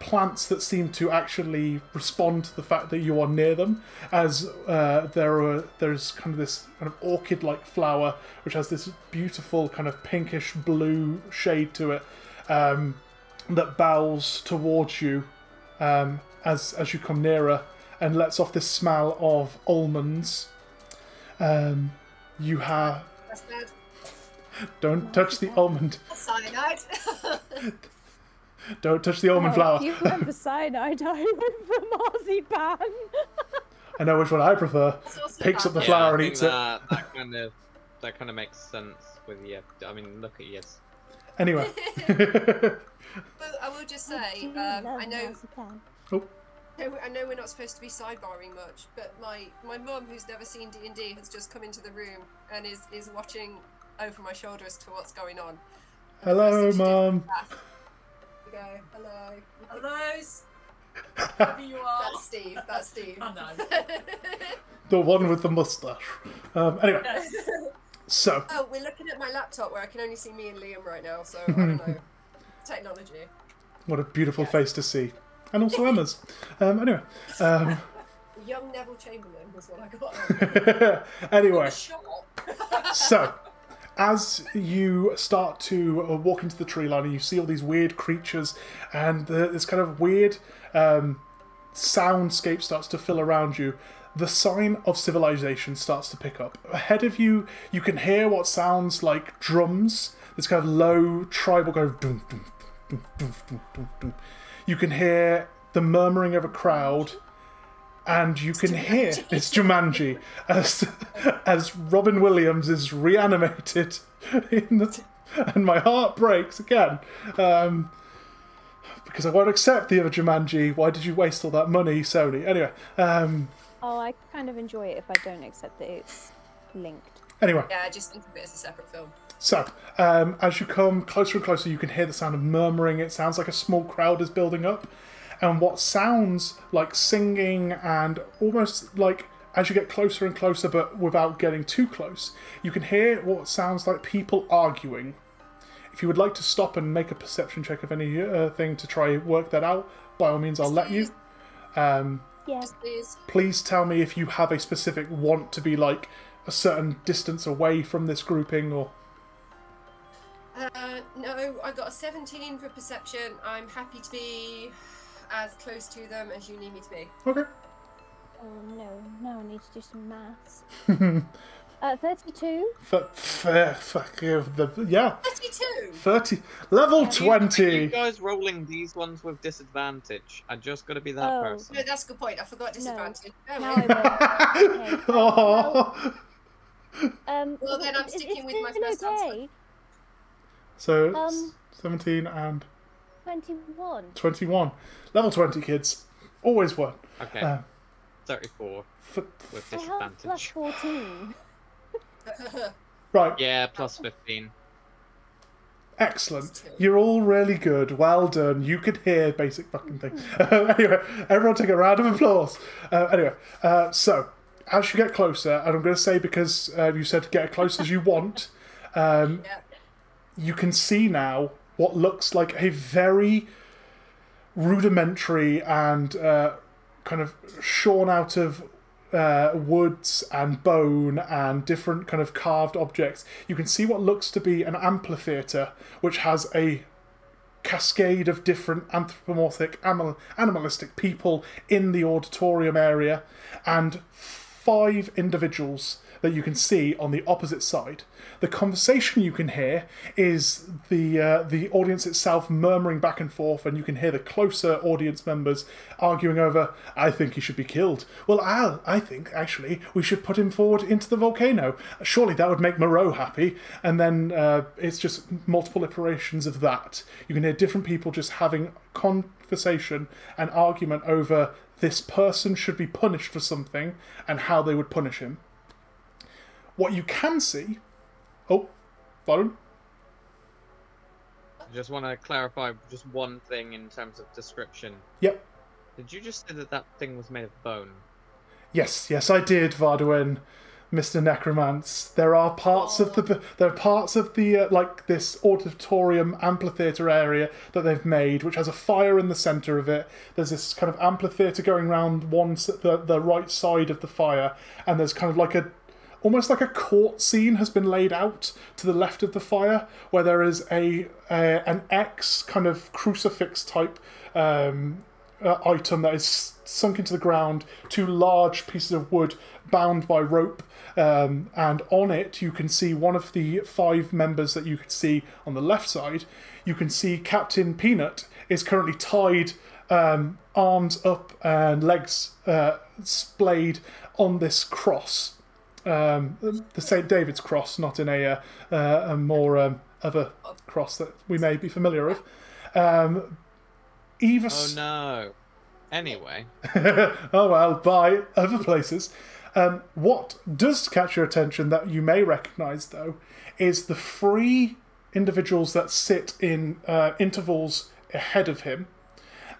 plants that seem to actually respond to the fact that you are near them, as uh, there are there's kind of this kind of orchid-like flower which has this beautiful kind of pinkish blue shade to it um, that bows towards you um, as as you come nearer and lets off this smell of almonds. Um, you have don't touch the almond. Cyanide. Don't touch the almond flower. Oh, you remember cyanide? I went for marzipan. I know which one I prefer. Picks up the bad. Yeah, flower and think eats it. that, That kind of that kind of makes sense with you. I mean, look at yes. Anyway. Well, I will just say, Do um, I know marzipan. oh, I know we're not supposed to be sidebarring much, but my my mum, who's never seen D and D, has just come into the room and is is watching over my shoulder as to what's going on. And the first hello, thing mum. Was laugh. We go, hello. Hellos. Whoever you are. That's Steve. That's Steve. I know. The one with the mustache. Um, anyway, so oh, we're looking at my laptop where I can only see me and Liam right now, so I don't know. Technology. what a beautiful face to see, and also Emma's. Um, anyway, um, Young Neville Chamberlain was what I got. anyway, Shot. so as you start to uh, walk into the tree line and you see all these weird creatures and the, this kind of weird um, soundscape starts to fill around you the sign of civilization starts to pick up ahead of you you can hear what sounds like drums this kind of low tribal kind of dum, dum, dum, dum, dum, dum, dum. you can hear the murmuring of a crowd and you can hear it's Jumanji as as Robin Williams is reanimated in the, and my heart breaks again um, because I won't accept the other Jumanji. Why did you waste all that money, Sony? Anyway, um, Oh, I kind of enjoy it if I don't accept that it's linked. anyway, Yeah, just think of it as a separate film. So, um, as you come closer and closer, you can hear the sound of murmuring. It sounds like a small crowd is building up. And what sounds like singing and almost like as you get closer and closer, but without getting too close, you can hear what sounds like people arguing. If you would like to stop and make a perception check of any uh, thing to try work that out, by all means, I'll let you. Um, Yeah. Please. please tell me if you have a specific want to be like a certain distance away from this grouping or Uh, no, I got a 17 for perception. I'm happy to be as close to them as you need me to be. okay Oh no, now I need to do some maths. uh, 32? F- f- fuck uh, the yeah 32! 30 level Are you 20 guys rolling these ones with disadvantage? I just got to be that Oh. person. No, that's a good point. I forgot disadvantage. Oh, Now well. I will. Okay. oh. Um, Well, then I'm is- sticking is with my Stephen first answer. okay? so Um, 17 and 21. 21 level 20 kids. Always one. Okay, Uh, 34 f- with I have plus disadvantage. 14. right. Yeah, plus 15. excellent. You're all really good. Well done. You could hear basic fucking thing. Anyway everyone take a round of applause. Uh, anyway uh, so as you get closer and i'm going to say because uh, you said to get as close as you want um, yeah. you can see now what looks like a very rudimentary and uh, kind of shorn out of uh, woods and bone and different kind of carved objects. You can see what looks to be an amphitheater, which has a cascade of different anthropomorphic animal, animalistic people in the auditorium area and five individuals that you can see on the opposite side. The conversation you can hear is the uh, the audience itself murmuring back and forth, and you can hear the closer audience members arguing over. I think he should be killed. Well, Al, I think actually we should put him forward into the volcano. Surely that would make Moreau happy. And then uh, it's just multiple iterations of that. You can hear different people just having conversation and argument over this person should be punished for something and how they would punish him. What you can see. Oh, Byron? I just want to clarify just one thing in terms of description. Yep. Did you just say that that thing was made of bone? Yes, yes, I did, Varduin, Mr. Necromance. There are parts of the there are parts of the uh, like this auditorium amphitheater area that they've made, which has a fire in the center of it. There's this kind of amphitheater going around one the the right side of the fire, and there's kind of like a almost like a court scene has been laid out to the left of the fire, where there is a, an X kind of crucifix type um, uh, item that is sunk into the ground, two large pieces of wood bound by rope, um, and on it you can see one of the five members that you could see on the left side. You can see Captain Peanut is currently tied, um, arms up and legs uh, splayed on this cross um, the St. David's cross, not in a, uh, uh, a more um, other cross that we may be familiar with. Um, Eva. Oh no. Anyway, oh well, by other places. Um, what does catch your attention that you may recognise, though, is the three individuals that sit in uh, intervals ahead of him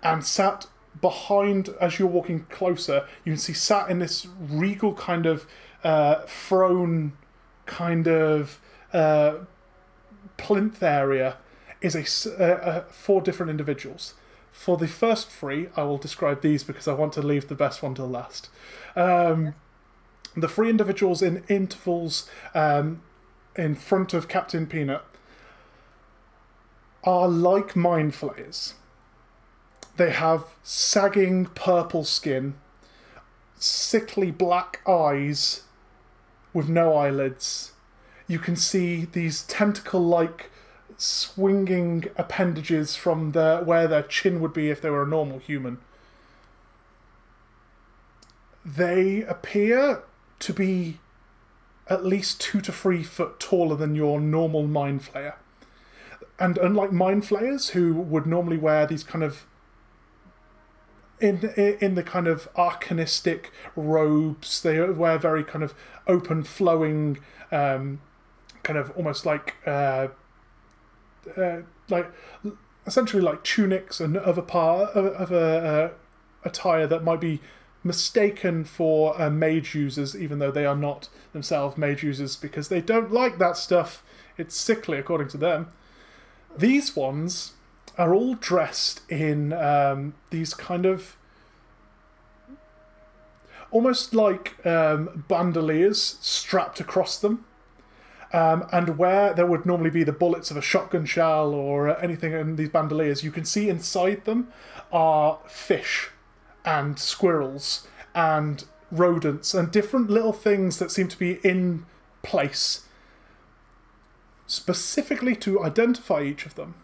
and sat behind as you're walking closer. You can see sat in this regal kind of uh, throne kind of uh, plinth area is a, uh, uh, four different individuals. For the first three, I will describe these because I want to leave the best one till last. Um, the three individuals in intervals um, in front of Captain Peanut are like mind flayers. They have sagging purple skin, sickly black eyes with no eyelids. You can see these tentacle like swinging appendages from the, where their chin would be if they were a normal human. They appear to be at least two to three foot taller than your normal mind flayer. And unlike mind flayers, who would normally wear these kind of in in the kind of arcanistic robes, they wear very kind of open, flowing, um, kind of almost like uh, uh, like essentially like tunics and other part of, a attire that might be mistaken for uh, mage users, even though they are not themselves mage users because they don't like that stuff. It's sickly, according to them. These ones are all dressed in um, these kind of almost like um, bandoliers strapped across them. Um, and where there would normally be the bullets of a shotgun shell or uh, anything in these bandoliers, you can see inside them are fish and squirrels and rodents and different little things that seem to be in place specifically to identify each of them.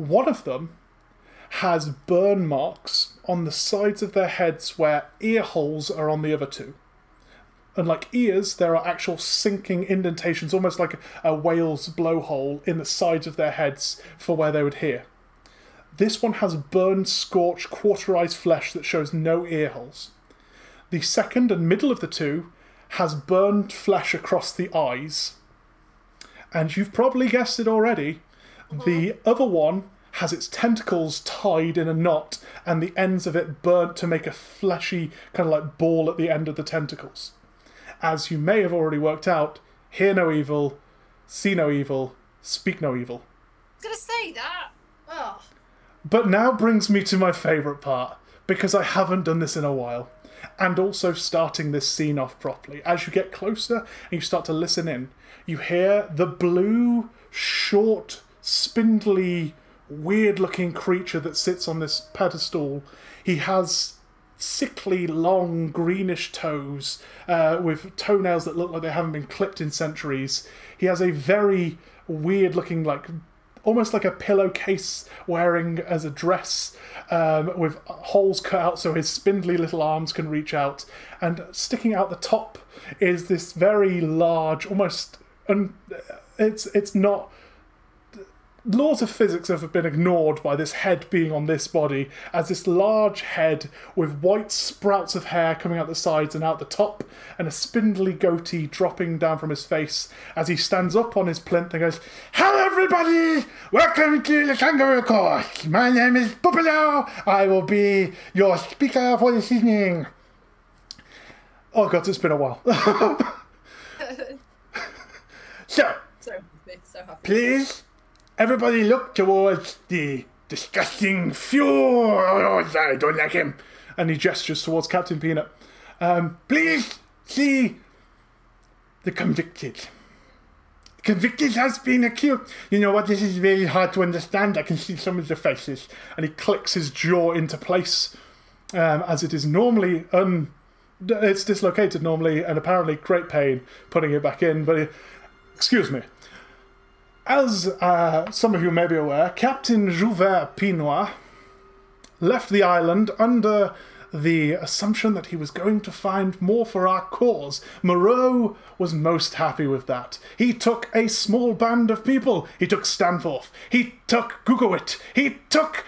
One of them has burn marks on the sides of their heads where ear holes are on the other two. And like ears, there are actual sinking indentations, almost like a, a whale's blowhole in the sides of their heads for where they would hear. This one has burned, scorched, cauterized flesh that shows no ear holes. The second and middle of the two has burned flesh across the eyes. And you've probably guessed it already. The uh-huh. other one has its tentacles tied in a knot and the ends of it burnt to make a fleshy kind of like ball at the end of the tentacles. As you may have already worked out, hear no evil, see no evil, speak no evil. I was gonna say that. Oh, But now brings me to my favourite part, because I haven't done this in a while. And also starting this scene off properly. As you get closer and you start to listen in, you hear the blue, short, spindly, weird looking creature that sits on this pedestal. He has sickly, long, greenish toes uh, with toenails that look like they haven't been clipped in centuries. He has a very weird looking, like almost like a pillowcase wearing as a dress um, with holes cut out so his spindly little arms can reach out. And sticking out the top is this very large, almost. Un- it's it's not laws of physics have been ignored by this head being on this body as this large head with white sprouts of hair coming out the sides and out the top and a spindly goatee dropping down from his face as he stands up on his plinth and goes hello everybody! Welcome to the kangaroo course my name is Bupalo i will be your speaker for this evening. Oh god it's been a while. So so happy, so happy. Please, everybody look towards the disgusting fjord. I don't like him. And he gestures towards Captain Peanut. Um, please see the convicted. Convicted has been accused. You know what? This is very hard to understand. I can see some of the faces. And he clicks his jaw into place um, as it is normally un. It's dislocated normally, and apparently great pain putting it back in. But he, excuse me. As uh, some of you may be aware, Captain Jouvert Pinois left the island under the assumption that he was going to find more for our cause. Moreau was most happy with that. He took a small band of people. He took Stanforth. He took Gugowit. He took.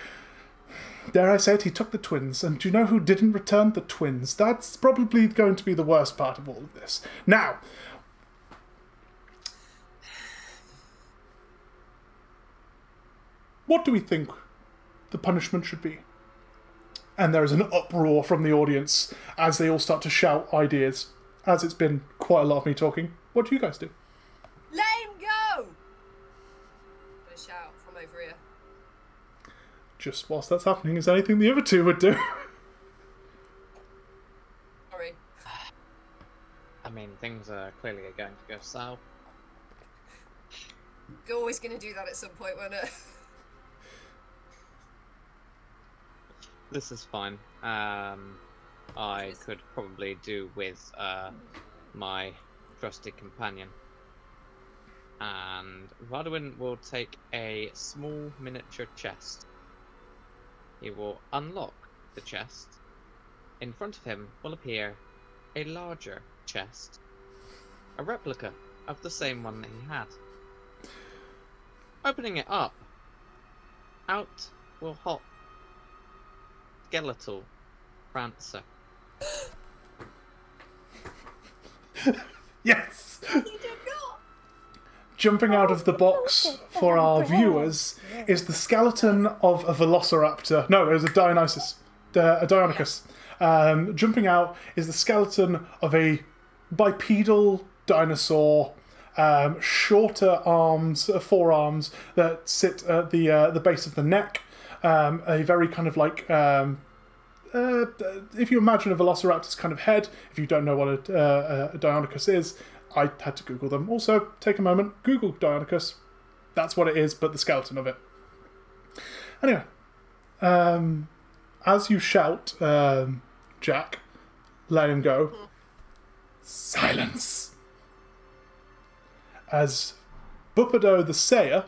Dare I say it, he took the twins. And do you know who didn't return? The twins. That's probably going to be the worst part of all of this. Now, what do we think the punishment should be? And there is an uproar from the audience as they all start to shout ideas. As it's been quite a lot of me talking, what do you guys do? Let him go! Gonna shout from over here. Just whilst that's happening, is there anything the other two would do? Sorry. I mean, things are clearly going to go south. You're always gonna do that at some point, won't it? This is fine. Um, I could probably do with uh, my trusty companion. And Radwin will take a small miniature chest. He will unlock the chest. In front of him will appear a larger chest, a replica of the same one that he had. Opening it up, out will hop skeletal Prancer. yes! you did not! jumping out of the box for our viewers is the skeleton of a velociraptor. No, it was a Dionysus, uh, a Deinonychus. Um, jumping out is the skeleton of a bipedal dinosaur. Um, shorter arms, uh, forearms that sit at the uh, the base of the neck. Um, a very kind of like um, uh, if you imagine a velociraptor's kind of head, if you don't know what a, uh, a is, I had to Google them. Also, take a moment, Google Deinonychus. That's what it is, but the skeleton of it. Anyway, um, as you shout, um, Jack, let him go. Silence. As Bupado the Sayer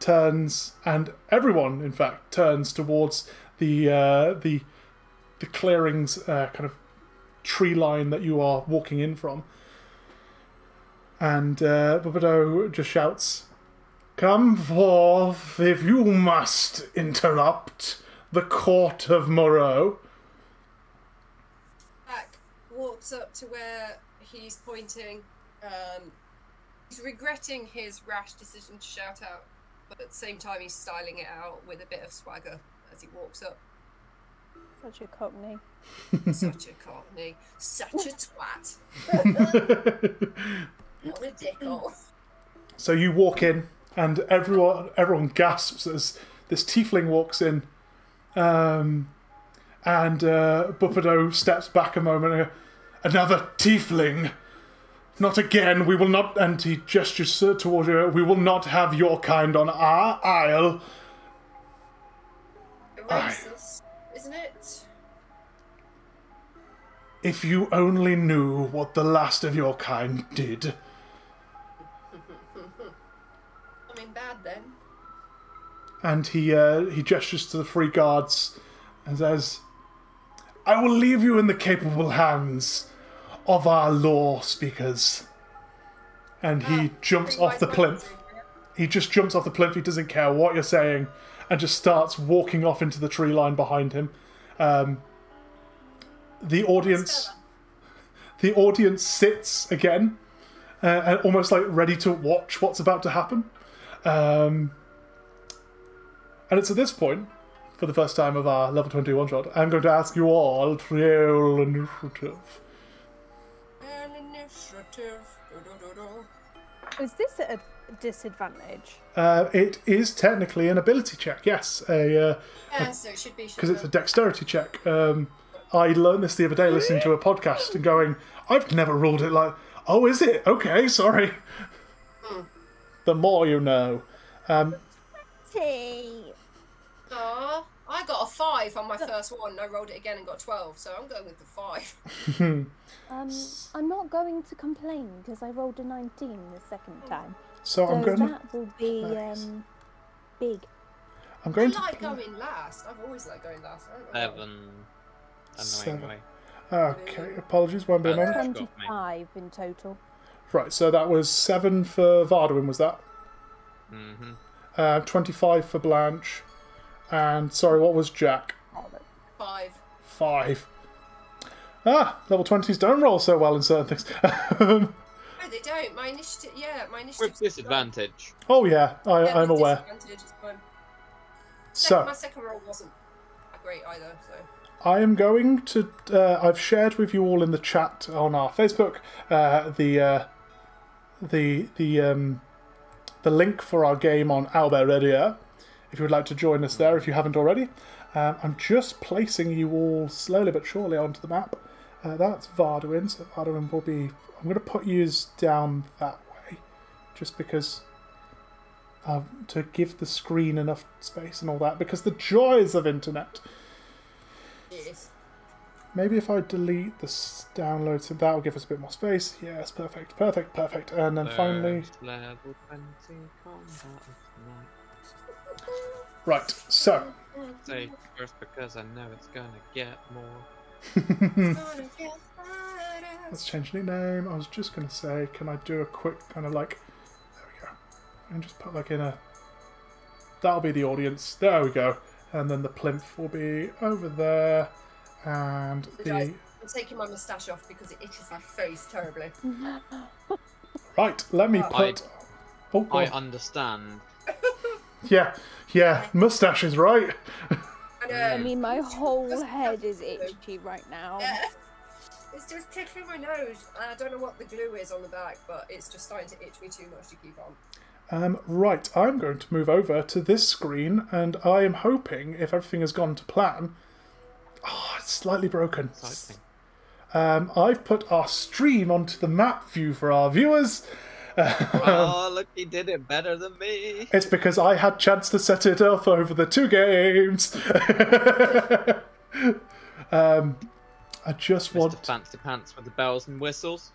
turns, and everyone, in fact, turns towards the uh, the the clearings uh, kind of tree line that you are walking in from. And uh, just shouts, "Come forth if you must interrupt the court of Moreau." Jack walks up to where he's pointing. Um, he's regretting his rash decision to shout out, but at the same time, he's styling it out with a bit of swagger as he walks up. Such a cockney. Such a cockney, such a twat. Not a dickhole. So you walk in, and everyone everyone gasps as this tiefling walks in, um, and uh, Bupado steps back a moment. Another tiefling. Not again. We will not. And he gestures toward you. We will not have your kind on our isle. Racist, isn't it? If you only knew what the last of your kind did. I mean, bad then. and he uh, he gestures to the three guards and says, "I will leave you in the capable hands of our law speakers." And he jumps off the plinth. He just jumps off the plinth. He doesn't care what you're saying, and just starts walking off into the tree line behind him. Um, the audience, the audience sits again, uh, and almost like ready to watch what's about to happen. Um, and it's at this point, for the first time of our level 21 shot, I'm going to ask you all to roll initiative. An initiative. Do-do-do-do. Is this at a disadvantage? Uh, it is technically an ability check, yes, a uh, Yeah, so it should be. because it's a dexterity check. Um, I learned this the other day listening to a podcast and going, I've never ruled it like, oh, is it? Okay, sorry. the more you know. Um, Tea. Aw, I got a five on my first one. and I rolled it again and got twelve, so I'm going with the five. Um, I'm not going to complain because I rolled a 19 the second time. so So I'm going. To, that will be um, big. I'm I going to. like going last. I've always liked going last. I don't know why. Seven. Seven. Okay, apologies, won't be a moment. 25 in total. Right, so that was seven for Varduin, was that? Mm-hmm. Uh, 25 for Blanche. And sorry, what was Jack? Five. Five. Ah, level 20s don't roll so well in certain things. No, they don't. My initiative. Yeah, my initiative. With disadvantage. oh, yeah, I, Yeah, I'm aware. disadvantage, it's fine. So, my second roll wasn't great either. So I am going to. Uh, I've shared with you all in the chat on our Facebook uh, the uh, the the um, the link for our game on Owlbear Rodeo. If you would like to join us there, if you haven't already, um, I'm just placing you all slowly but surely onto the map. Uh, that's Varduin, so Varduin will be. I'm going to put you down that way, just because. Uh, to give the screen enough space and all that, because the joys of internet. yes. Maybe if I delete this download, so that'll give us a bit more space. Yes, perfect, perfect, perfect. And then finally, First level right. So, Say first because I know it's gonna get more. Gonna get harder. let's change the name. I was just gonna say, can I do a quick kind of like, there we go, and just put like in a. That'll be the audience. There we go. And then the plinth will be over there, and Guys, the I'm taking my moustache off because it itches my face terribly. right. Let me Oh. put Oh, I understand. Yeah, yeah, mustache is right? I. I mean, my whole head is itchy right now. Yeah. It's just tickling my nose. and I don't know what the glue is on the back, but it's just starting to itch me too much to keep on. Um, right, I'm going to move over to this screen, and I am hoping, if everything has gone to plan. Oh, it's slightly broken. Um, I've put our stream onto the map view for our viewers. Oh, look, he did it better than me. It's because I had chance to set it up over the two games. um, I just Mr. want. Fancy Pants with the bells and whistles.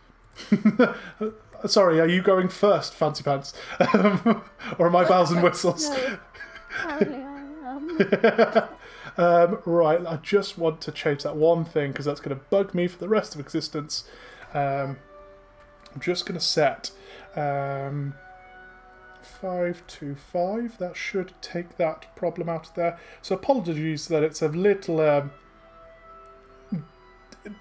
Sorry, are you going first, Fancy Pants, Um, or am I bells and whistles? No, apparently I am. um, right, I just want to change that one thing because that's going to bug me for the rest of existence. Um, I'm just going to set um, five to five. That should take that problem out of there. So apologies that it's a little. Um,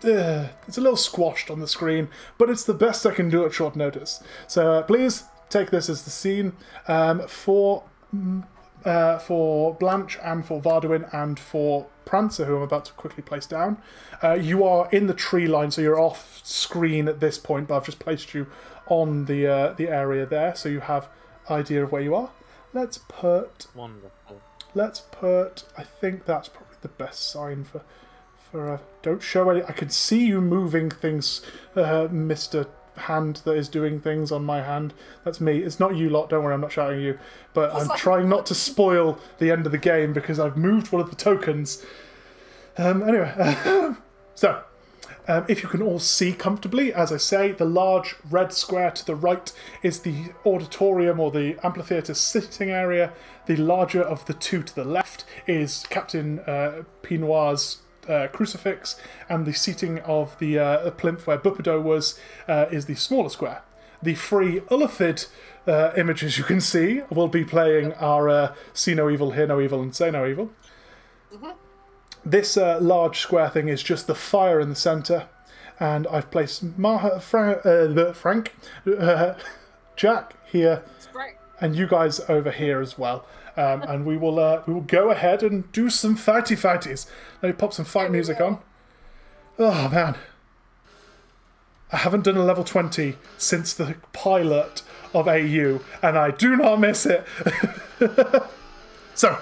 it's a little squashed on the screen, but it's the best I can do at short notice. So uh, please take this as the scene um, for uh, for Blanche and for Varduin and for Prancer, who I'm about to quickly place down. Uh, you are in the tree line, so you're off screen at this point, but I've just placed you on the uh, the area there, so you have idea of where you are. Let's put Wonderful. let's put. I think that's probably the best sign for for. Uh, don't show any. I can see you moving things, uh, Mister Hand that is doing things on my hand. That's me. It's not you lot. Don't worry, I'm not shouting at you. But I'm like- trying not to spoil the end of the game because I've moved one of the tokens. Um, anyway, so um, if you can all see comfortably, as I say, the large red square to the right is the auditorium or the amphitheatre sitting area. The larger of the two to the left is Captain uh, Pinoir's uh, crucifix, and the seating of the uh, plinth where Bupido was uh, is the smaller square. The free Illithid uh, images you can see will be playing our uh, See No Evil, Hear No Evil, and Say No Evil. This uh, large square thing is just the fire in the centre, and I've placed Maha, Fra- uh, the Frank, uh, Jack here, and you guys over here as well. Um, and we will uh, we will go ahead and do some fighty fighties. Let me pop some fight music on. Oh man, I haven't done a level twenty since the pilot of AU, and I do not miss it. so,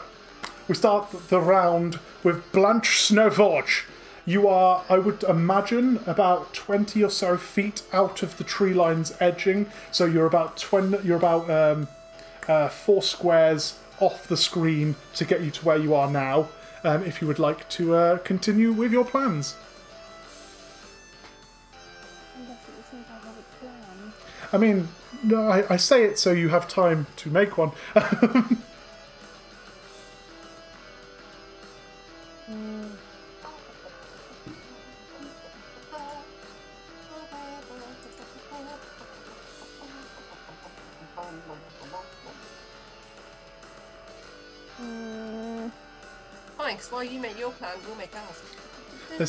we start the round with Blanche Snowforge. You are, I would imagine, about twenty or so feet out of the tree line's edging. So you're about twenty. You're about um, uh, four squares off the screen to get you to where you are now. Um, if you would like to uh, continue with your plans. I mean, no, I, I say it so you have time to make one.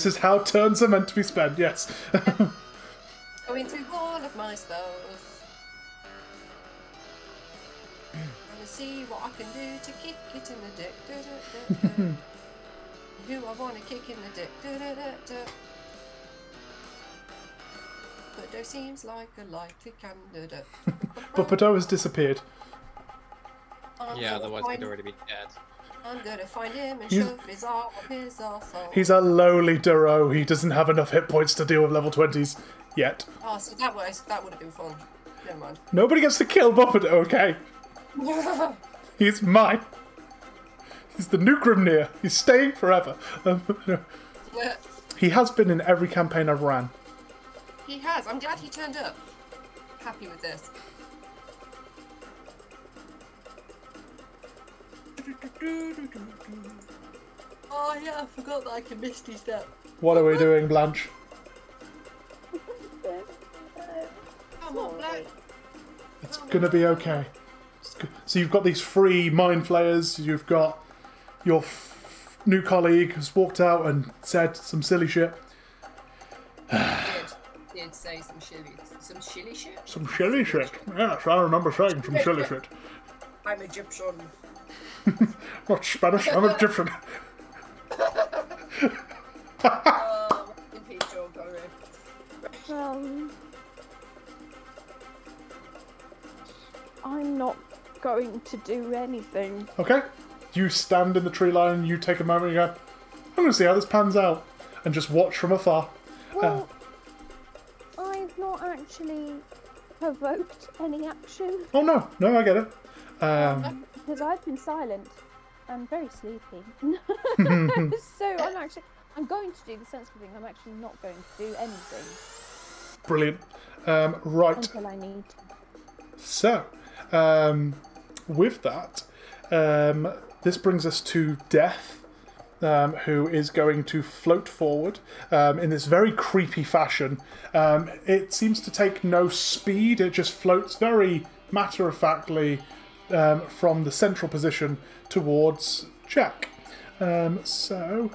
this is how turns are meant to be spent. Yes. Going through all of my spells. Gonna see what I can do to kick it in the dick. Da, da, da, da. Who I wanna kick in the dick. But there seems like a likely candidate. but Pato has disappeared. I'm Yeah, gonna otherwise he'd already be dead. I'm gonna find him and He's- shove his arm up his arsehole. He's a lowly Duro. He doesn't have enough hit points to deal with level 20s yet. Oh, so that was that would have been fun. Never mind. Nobody gets to kill Bupido, okay? He's mine. He's the new Grimnir. He's staying forever. Um, Yeah, he has been in every campaign I've ran. he has. I'm glad he turned up. Happy with this. Oh yeah, I forgot that I can misty step. What are we doing, Blanche? Come on, Black. It's gonna be okay. So you've got these free mind flayers. You've got your f- new colleague who's walked out and said some silly shit. Did. Did. Say some chili, some chili shit. Some chilly shit. Yes, I remember saying some chilly shit. I'm Egyptian. Not Spanish, I'm Egyptian. Oh, in peace, Joe Connery. Um, I'm not going to do anything. Okay. You stand in the tree line, you take a moment, and you go, I'm going to see how this pans out. And just watch from afar. Well, I've not actually provoked any action Oh no, no, I get it. Um, because I've been silent. I'm very sleepy. so I'm actually I'm going to do the sensible thing. I'm actually not going to do anything brilliant. Um, right. until I need. So, um, with that, um, this brings us to Death, um, who is going to float forward um, in this very creepy fashion. Um, it seems to take no speed, it just floats very matter of factly um, from the central position towards Jack. Um, so.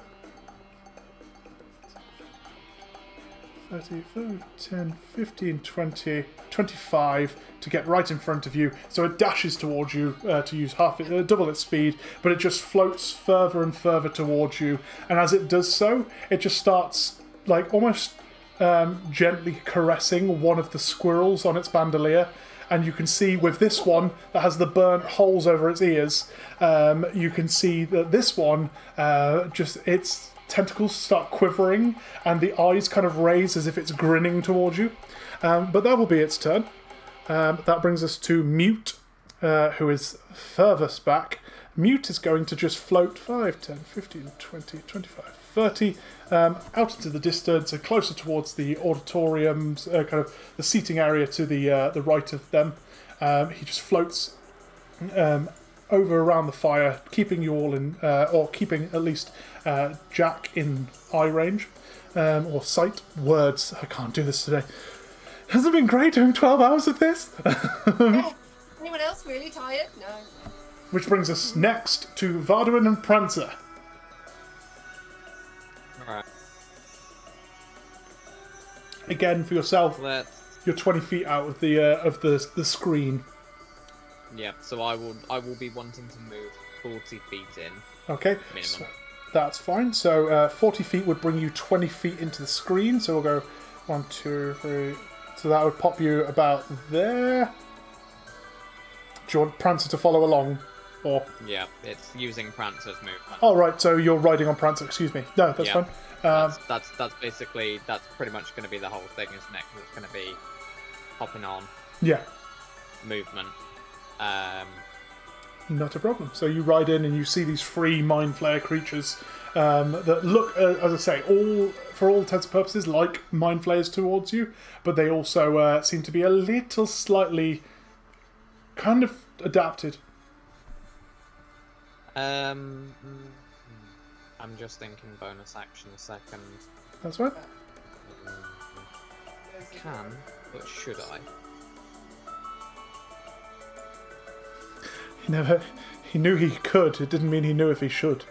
30, 30, 10, 15, 20, 25 to get right in front of you. So it dashes towards you uh, to use half it, uh, double its speed, but it just floats further and further towards you. And as it does so, it just starts like almost um, gently caressing one of the squirrels on its bandolier. And you can see with this one that has the burnt holes over its ears, um, you can see that this one uh, just its tentacles start quivering and the eyes kind of raise as if it's grinning towards you. Um, but that will be its turn. Um, that brings us to Mute, uh, who is furthest back. Mute is going to just float 5, 10, 15, 20, 25, 30 um, out into the distance and closer towards the auditoriums, uh, kind of the seating area to the uh, the right of them. Um, he just floats um, over around the fire, keeping you all in, uh, or keeping at least uh, Jack in eye range um, or sight. Words, I can't do this today. Hasn't been great doing 12 hours of this? Anyone else really tired? No. Which brings us next to Varduin and Prancer. Again, for yourself, let's. you're 20 feet out of the uh, of the the screen. Yeah, so I will I will be wanting to move 40 feet in. Okay, Minimum. so that's fine. So uh, 40 feet would bring you 20 feet into the screen. So we'll go one, two, three. So that would pop you about there. Do you want Prancer to follow along? Or Yeah, it's using Prancer's movement. oh right, so you're riding on Prancer. Excuse me. No, that's Yeah. fine. Um, That's, that's that's basically that's pretty much going to be the whole thing, isn't it? 'Cause it's going to be hopping on yeah, movement. Um, not a problem. So you ride in and you see these free mind flayer creatures um, that look, uh, as I say, all for all intents and purposes like mind flayers towards you, but they also uh, seem to be a little slightly kind of adapted. um, I'm just thinking bonus action a second. That's right. Can, but should I? He never. He knew he could. It didn't mean he knew if he should.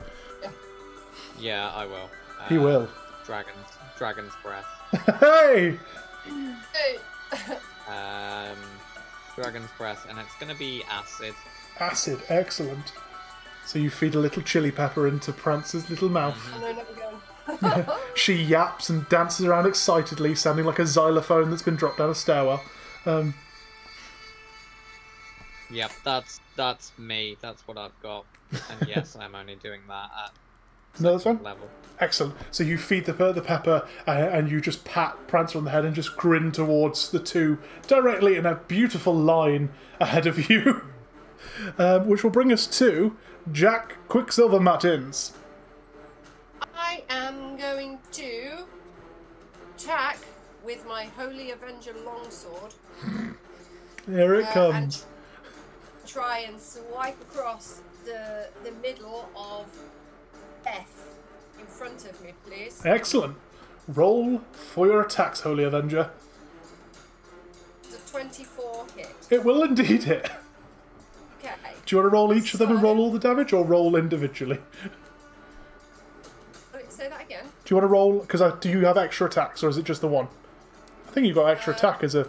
Yeah, I will. He Uh, will. Dragon's Dragon's breath. Hey! Hey, Um, Dragon's breath, and it's going to be acid. Acid, excellent. So you feed a little chili pepper into Prancer's little mouth. I know never going. She yaps and dances around excitedly, sounding like a xylophone that's been dropped down a stairwell. Um, Yep, that's that's me. That's what I've got. And yes, I'm only doing that at no, that's fine. level. Excellent. So you feed the, the pepper uh, and you just pat Prancer on the head and just grin towards the two directly in a beautiful line ahead of you. um, which will bring us to Jack Quicksilver Martins. I am going to attack with my Holy Avenger longsword Here it uh, comes. and try and swipe across the the middle of F in front of me, please. Excellent. Roll for your attacks, Holy Avenger. The 24 hit. It will indeed hit. Okay. Do you want to roll each of them and roll all the damage, or roll individually? Say that again. Do you want to roll? Because do you have extra attacks, or is it just the one? I think you've got extra attack as a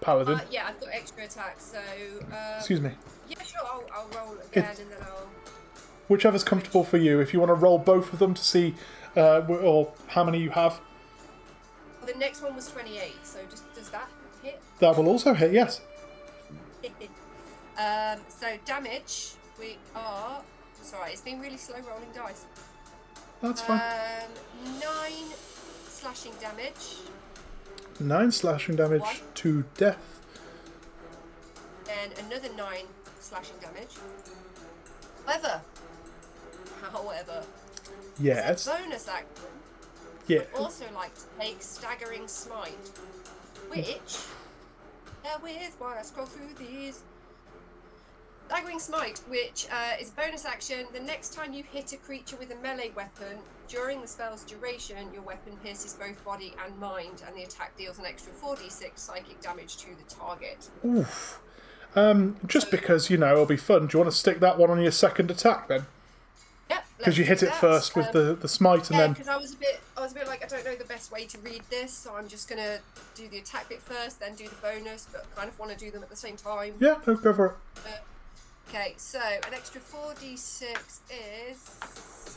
paladin. Uh, yeah, I've got extra attack, so. Um, Excuse me. Yeah, sure, I'll, I'll roll again It- and then I'll. Whichever's comfortable for you. If you want to roll both of them to see uh, or how many you have, The next one was 28, so just, does that hit? that will also hit. Yes. Um, so damage, we are. Sorry, it's been really slow rolling dice. That's fine. Um, nine slashing damage, Nine slashing damage One. to death. then another nine slashing damage. However, however, Yes. bonus action, Yeah. also like to take staggering smite, which bear with while I scroll through these. Staggering smite, which uh, is a bonus action. The next time you hit a creature with a melee weapon during the spell's duration, your weapon pierces both body and mind, and the attack deals an extra 4d6 psychic damage to the target. Oof. Um, just because you know it'll be fun. Do you want to stick that one on your second attack then? Yep. Because you hit it first with the, the smite, and Yeah, then because I was a bit, I was a bit like, I don't know the best way to read this, so I'm just gonna do the attack bit first, then do the bonus, but kind of want to do them at the same time. yeah, no, go for it. Okay, so an extra 4d6 is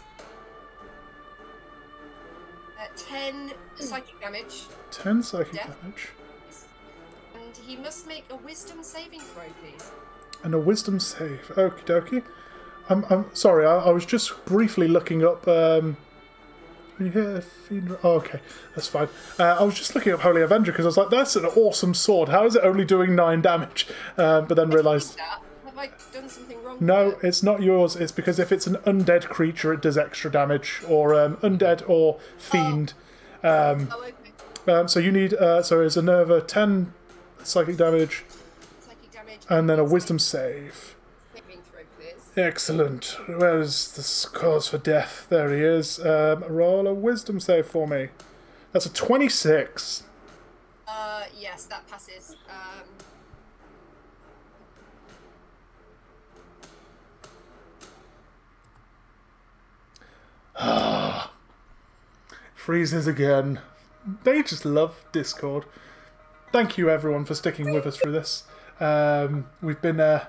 uh, 10 psychic damage, Ten psychic Yeah. damage and he must make a wisdom saving throw, please. and a wisdom save. Okie dokie. I'm, I'm sorry. I, I was just briefly looking up. Um, when you hit a fiend. Oh, okay, that's fine. Uh, I was just looking up Holy Avenger because I was like, "That's an awesome sword. How is it only doing nine damage?" Uh, but then realised. I done something wrong? No, with it? it's not yours. It's because if it's an undead creature, it does extra damage, or um, undead or fiend. Oh, okay. Um, so you need. Uh, so it's a Nerva ten psychic damage, Psychic damage. and then a Wisdom save. Excellent. Where's the cause for death? There he is. Um, roll a Wisdom save for me. That's a twenty-six. Uh, yes, that passes. Um, Freezes again. They just love Discord. Thank you everyone for sticking with us through this. Um, we've been uh,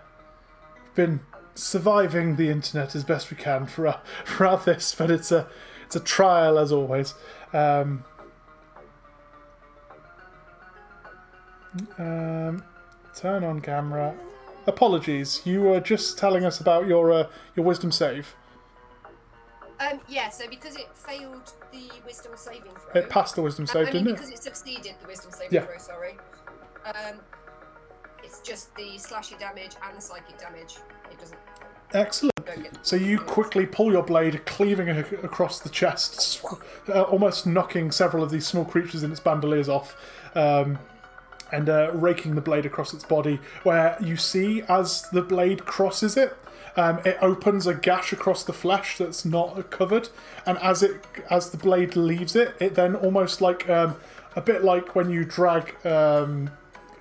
been surviving the internet as best we can for throughout this, but it's a it's a trial as always. Um, um, turn on camera. Apologies, you were just telling us about your uh, your wisdom save. Um, yeah, so because it failed the wisdom saving throw. It passed the wisdom save, didn't it? because it succeeded the wisdom saving Yeah. throw, sorry. Um, it's just the slashy damage and the psychic damage. It doesn't Excellent. get So you quickly pull your blade, cleaving ac- across the chest, sw- uh, almost knocking several of these small creatures in its bandoliers off, um, and uh, raking the blade across its body. Where you see, as the blade crosses it, um, it opens a gash across the flesh that's not covered, and as it as the blade leaves it, it then almost like um, a bit like when you drag. Um,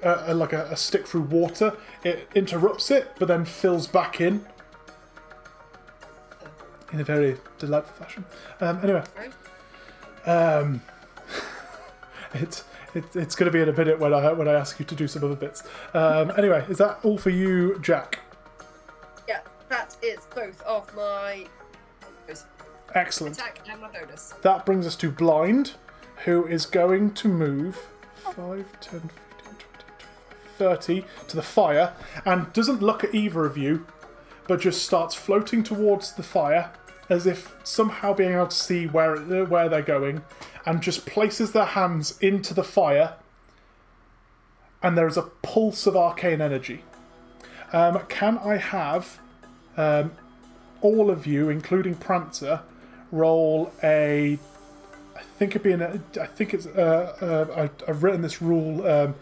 uh, like a, a stick through water, it interrupts it, but then fills back in in a very delightful fashion. Um, anyway, um, it's it, it's going to be in a minute when I when I ask you to do some other bits. Um, anyway, is that all for you, Jack? That is both of my Excellent. attack and my bonus. That brings us to Blind, who is going to move 5, 10, 15, 20, 25, 30 to the fire and doesn't look at either of you, but just starts floating towards the fire as if somehow being able to see where, where they're going and just places their hands into the fire and there is a pulse of arcane energy. Um, can I have um, all of you, including Prancer, roll a. I think it'd be an. I think it's. Uh, uh, I, I've written this rule um,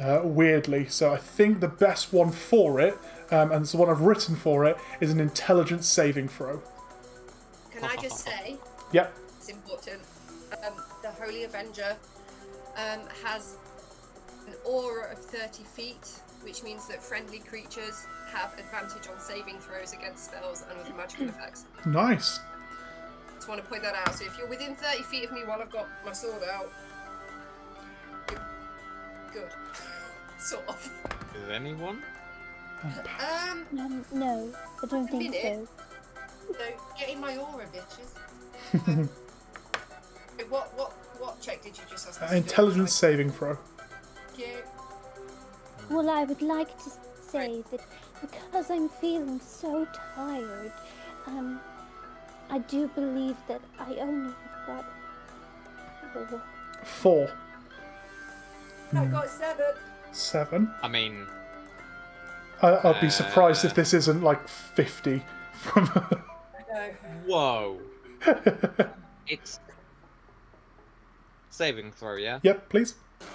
uh, weirdly, so I think the best one for it, um, and it's the one I've written for it, is an intelligence saving throw. Can I just say, Yep. it's important, um, the Holy Avenger um, has an aura of 30 feet, which means that friendly creatures have advantage on saving throws against spells and other magical effects. Nice. Just want to point that out. So if you're within 30 feet of me while I've got my sword out, good. sort of. Is anyone? Um, Um, no, I don't think Minute. so. no, get in my aura, bitches. Wait, what, what, what check did you just ask? Uh, intelligence saving throw. Thank you. Well, I would like to say that because I'm feeling so tired, um, I do believe that I only got four. Four. I got seven. Seven. I mean, I, I'd be surprised Uh. if this isn't like 50 from. No. whoa. it's saving throw, yeah. yep, please. It's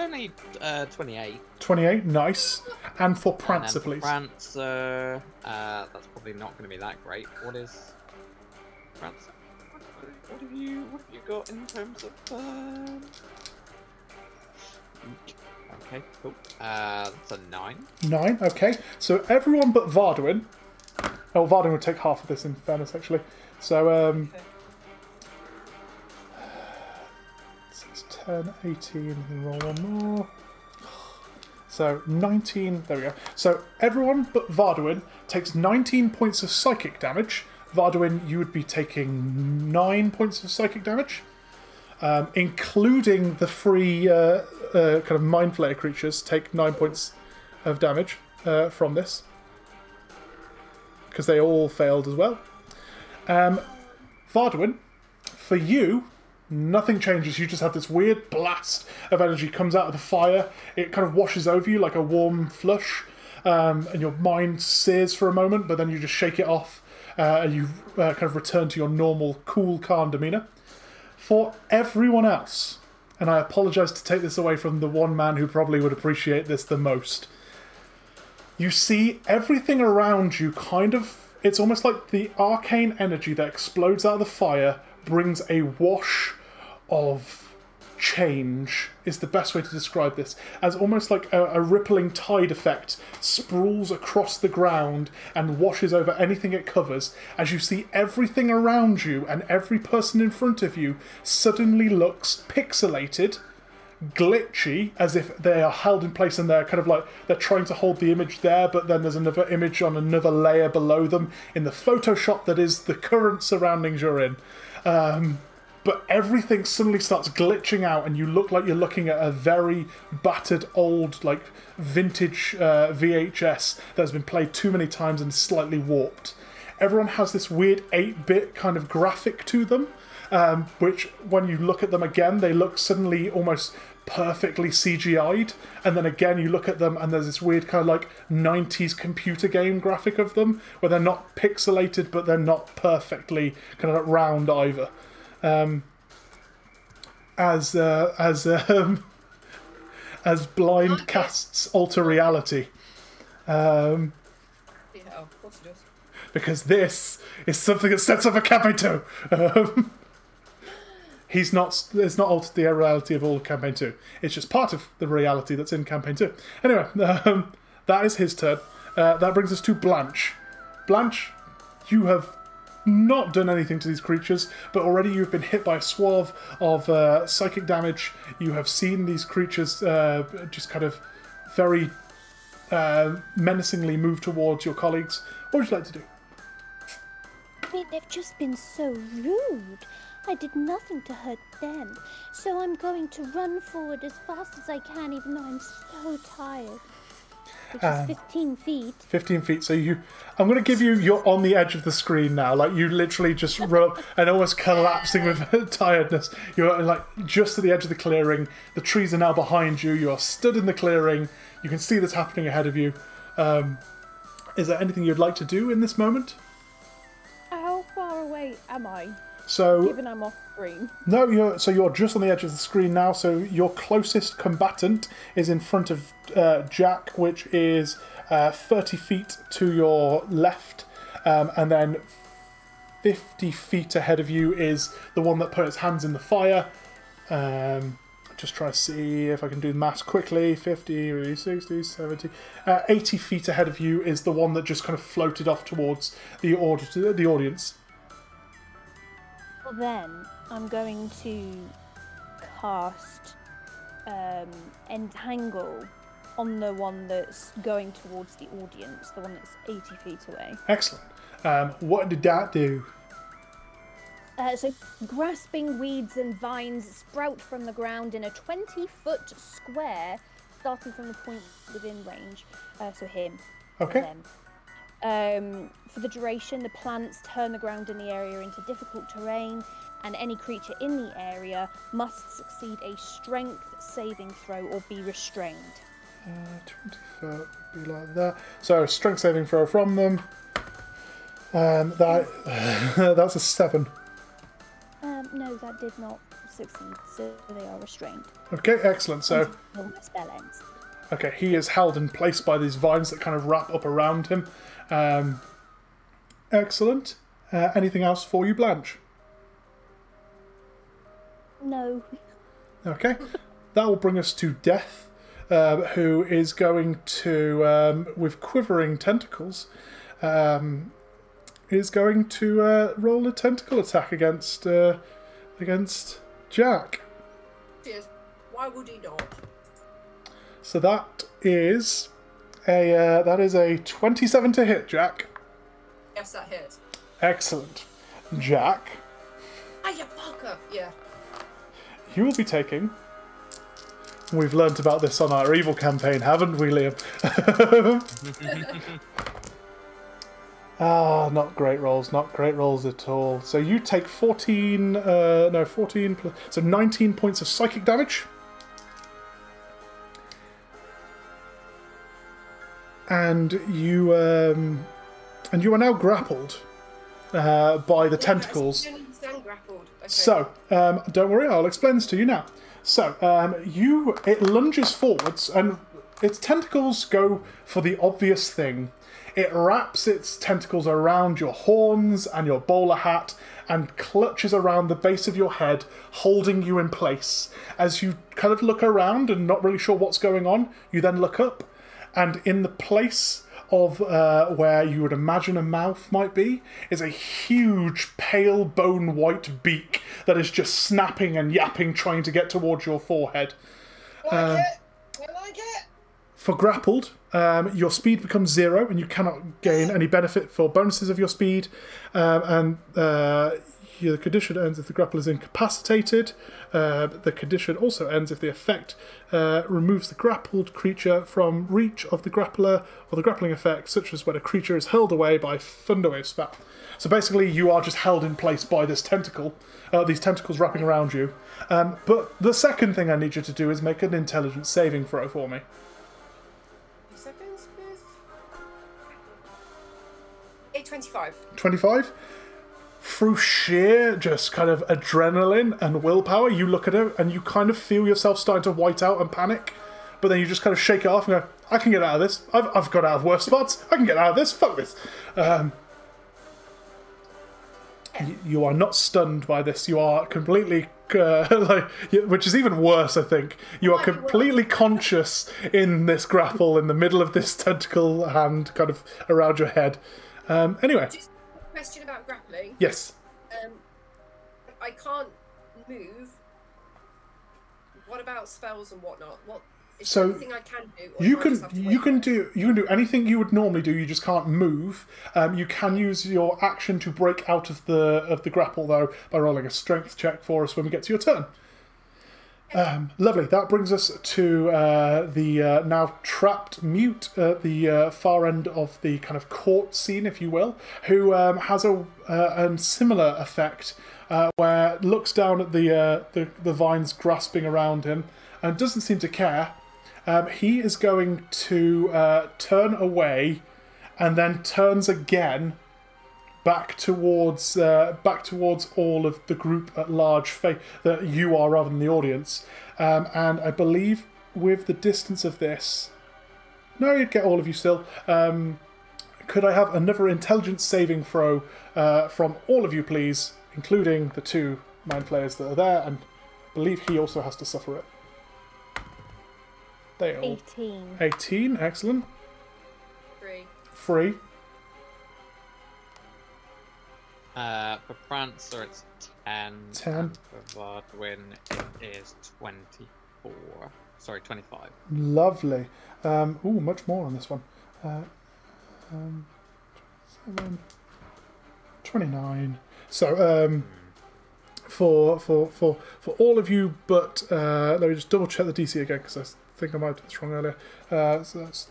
only uh, 28. 28, nice. And for And Prancer, then please. Prancer, uh, that's probably not going to be that great. What is Prancer? What, what have you What have you got in terms of? Um... Okay, cool. Uh, that's a nine. Nine, okay. So everyone but Varduin. Oh, Varduin would take half of this in fairness, actually. So, um. Six, 10, 18, and roll one more. So 19, there we go. So everyone but Varduin takes 19 points of psychic damage. Varduin, you would be taking 9 points of psychic damage, um, including the free uh, uh, kind of mind flayer creatures take 9 points of damage uh, from this. Because they all failed as well. Um, Varduin, for you, nothing changes. You just have this weird blast of energy comes out of the fire. It kind of washes over you like a warm flush, um, and your mind sears for a moment, but then you just shake it off, uh, and you uh, kind of return to your normal, cool, calm demeanor. For everyone else, and I apologize to take this away from the one man who probably would appreciate this the most. You see everything around you kind of. It's almost like the arcane energy that explodes out of the fire brings a wash of change, is the best way to describe this. As almost like a, a rippling tide effect sprawls across the ground and washes over anything it covers, as you see everything around you and every person in front of you suddenly looks pixelated glitchy as if they are held in place and they're kind of like they're trying to hold the image there but then there's another image on another layer below them in the photoshop that is the current surroundings you're in um, but everything suddenly starts glitching out and you look like you're looking at a very battered old like vintage uh, vhs that has been played too many times and slightly warped. Everyone has this weird 8-bit kind of graphic to them um, which when you look at them again they look suddenly almost perfectly cgi'd and then again you look at them and there's this weird kind of like 90s computer game graphic of them where they're not pixelated but they're not perfectly kind of round either um, as uh, as um, as blind casts alter reality um, Yeah, of course it does. because this is something that sets up a campaign two. Um, he's not. It's not altered the reality of all of campaign two. It's just part of the reality that's in campaign two. Anyway, um, that is his turn. Uh, that brings us to Blanche. Blanche, you have not done anything to these creatures, but already you've been hit by a swath of uh, psychic damage. You have seen these creatures uh, just kind of very uh, menacingly move towards your colleagues. What would you like to do? I mean, they've just been so rude. I did nothing to hurt them, so I'm going to run forward as fast as I can, even though I'm so tired. Which Um, is 15 feet. 15 feet. So you, I'm going to give you, you're on the edge of the screen now. Like you literally just run up and almost collapsing with tiredness. You're like just at the edge of the clearing. The trees are now behind you. You are stood in the clearing. You can see this happening ahead of you. Um, is there anything you'd like to do in this moment? How far away am I, So given I'm off screen? no, you're so you're just on the edge of the screen now. So your closest combatant is in front of uh, Jack, which is uh, 30 feet to your left, um, and then 50 feet ahead of you is the one that put its hands in the fire. Um, just try to see if I can do the maths quickly. 50, 60, 70. Uh, 80 feet ahead of you is the one that just kind of floated off towards the, aud- the audience. Then I'm going to cast um, entangle on the one that's going towards the audience, the one that's 80 feet away. Excellent. Um, what did that do? Uh, so, grasping weeds and vines sprout from the ground in a 20 foot square, starting from the point within range. Uh, so, him. Okay. Um, for the duration, the plants turn the ground in the area into difficult terrain, and any creature in the area must succeed a strength saving throw or be restrained. Uh, 20 foot would be like that. So, strength saving throw from them. Um, that that's a seven. Um, no, that did not succeed, so they are restrained. Okay, excellent. So, spell ends. okay, he is held in place by these vines that kind of wrap up around him. Um, excellent. Uh, anything else for you, Blanche? No. Okay, that will bring us to Death, uh, who is going to, um, with quivering tentacles, um, is going to uh, roll a tentacle attack against uh, against Jack. Cheers. Why would he not? So that is a uh, that is a twenty-seven to hit, Jack. Yes, that hits. Excellent, Jack. Ah, you fucker! Yeah. You will be taking. We've learnt about this on our evil campaign, haven't we, Liam? ah, not great rolls, not great rolls at all. So you take 14, uh, no, 14, plus, so 19 points of psychic damage. And you, um, and you are now grappled uh, by the tentacles. I don't understand grappled. Okay. So, um, don't worry, I'll explain this to you now. So, um, you it lunges forwards, and its tentacles go for the obvious thing. It wraps its tentacles around your horns and your bowler hat, and clutches around the base of your head, holding you in place. As you kind of look around and not really sure what's going on, you then look up, and in the place of uh, where you would imagine a mouth might be is a huge pale bone white beak that is just snapping and yapping trying to get towards your forehead I like it. I like it. for grappled um, your speed becomes zero and you cannot gain any benefit for bonuses of your speed um, and uh, your condition ends if the grappler is incapacitated. Uh, the condition also ends if the effect uh, removes the grappled creature from reach of the grappler or the grappling effect such as when a creature is hurled away by thunderwave spat so basically you are just held in place by this tentacle uh, these tentacles wrapping around you. Um, but the second thing i need you to do is make an intelligence saving throw for me. Seconds, please. 825. 25 through sheer just kind of adrenaline and willpower you look at it and you kind of feel yourself starting to white out and panic. But then you just kind of shake it off and go i can get out of this. I've, I've got out of worse spots. I can get out of this. Fuck this. Um, y- you are not stunned by this. You are completely uh, like which is even worse i think. You are Might be worse. completely conscious in this grapple in the middle of this tentacle hand kind of around your head. Um, anyway. Just question about grappling. yes Um, I can't move. What about spells and whatnot? What is So, there anything I can do? or you can just have to you can do you can do anything you would normally do. You just can't move. Um, you can use your action to break out of the of the grapple though by rolling a strength check for us when we get to your turn. Um, lovely. That brings us to uh, the uh, now trapped mute at the uh, far end of the kind of court scene, if you will, who um, has a, uh, a similar effect uh, where looks down at the, uh, the the vines grasping around him and doesn't seem to care. Um, he is going to turn away and then turns again back towards uh, back towards all of the group at large fa- that you are rather than the audience. Um, and I believe with the distance of this no you'd get all of you still. Um, could I have another intelligence saving throw uh, from all of you please including the two mind flayers that are there? And I believe he also has to suffer it. They all 18. 18 excellent. Three. free Uh, for Prancer, it's 10. 10. And for Varduin, it is 24. Sorry, 25. Lovely. Um, ooh, much more on this one. Uh, um, seven, 29. So, um, for for for for all of you, but uh, let me just double check the DC again because I think I might have done this wrong earlier. Uh, so that's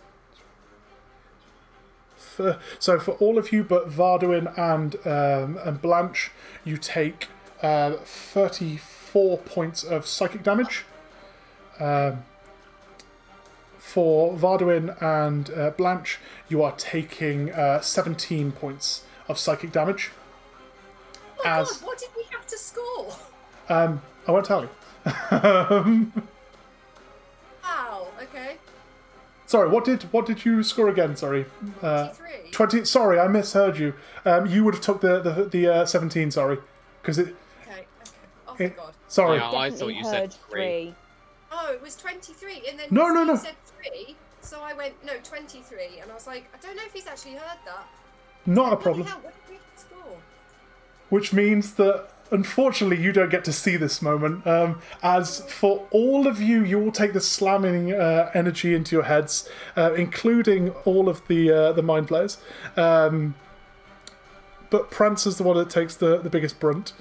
for, so for all of you, but Varduin and um, and Blanche, you take uh, 34 points of psychic damage. Um, for Varduin and uh, Blanche, you are taking uh, 17 points of psychic damage. Oh my As- god, what did we have to score? Um, I won't tell you. sorry, what did what did you score again? Sorry, uh, 23. twenty. Sorry, I misheard you. Um, you would have took the the, the uh, seventeen. Sorry, because it. Okay, okay. Oh my it god. sorry, Yeah. Oh, I thought you said heard three. Oh, it was 23, and then No, no, no. said 3, so I went, no, 23, and I was like, I don't know if he's actually heard that. not a problem. hell, what did score? which means that unfortunately you don't get to see this moment. Um, as for all of you, you all take the slamming uh, energy into your heads, uh, including all of the uh, the mind flayers. Um, but Prancer's the one that takes the, the biggest brunt.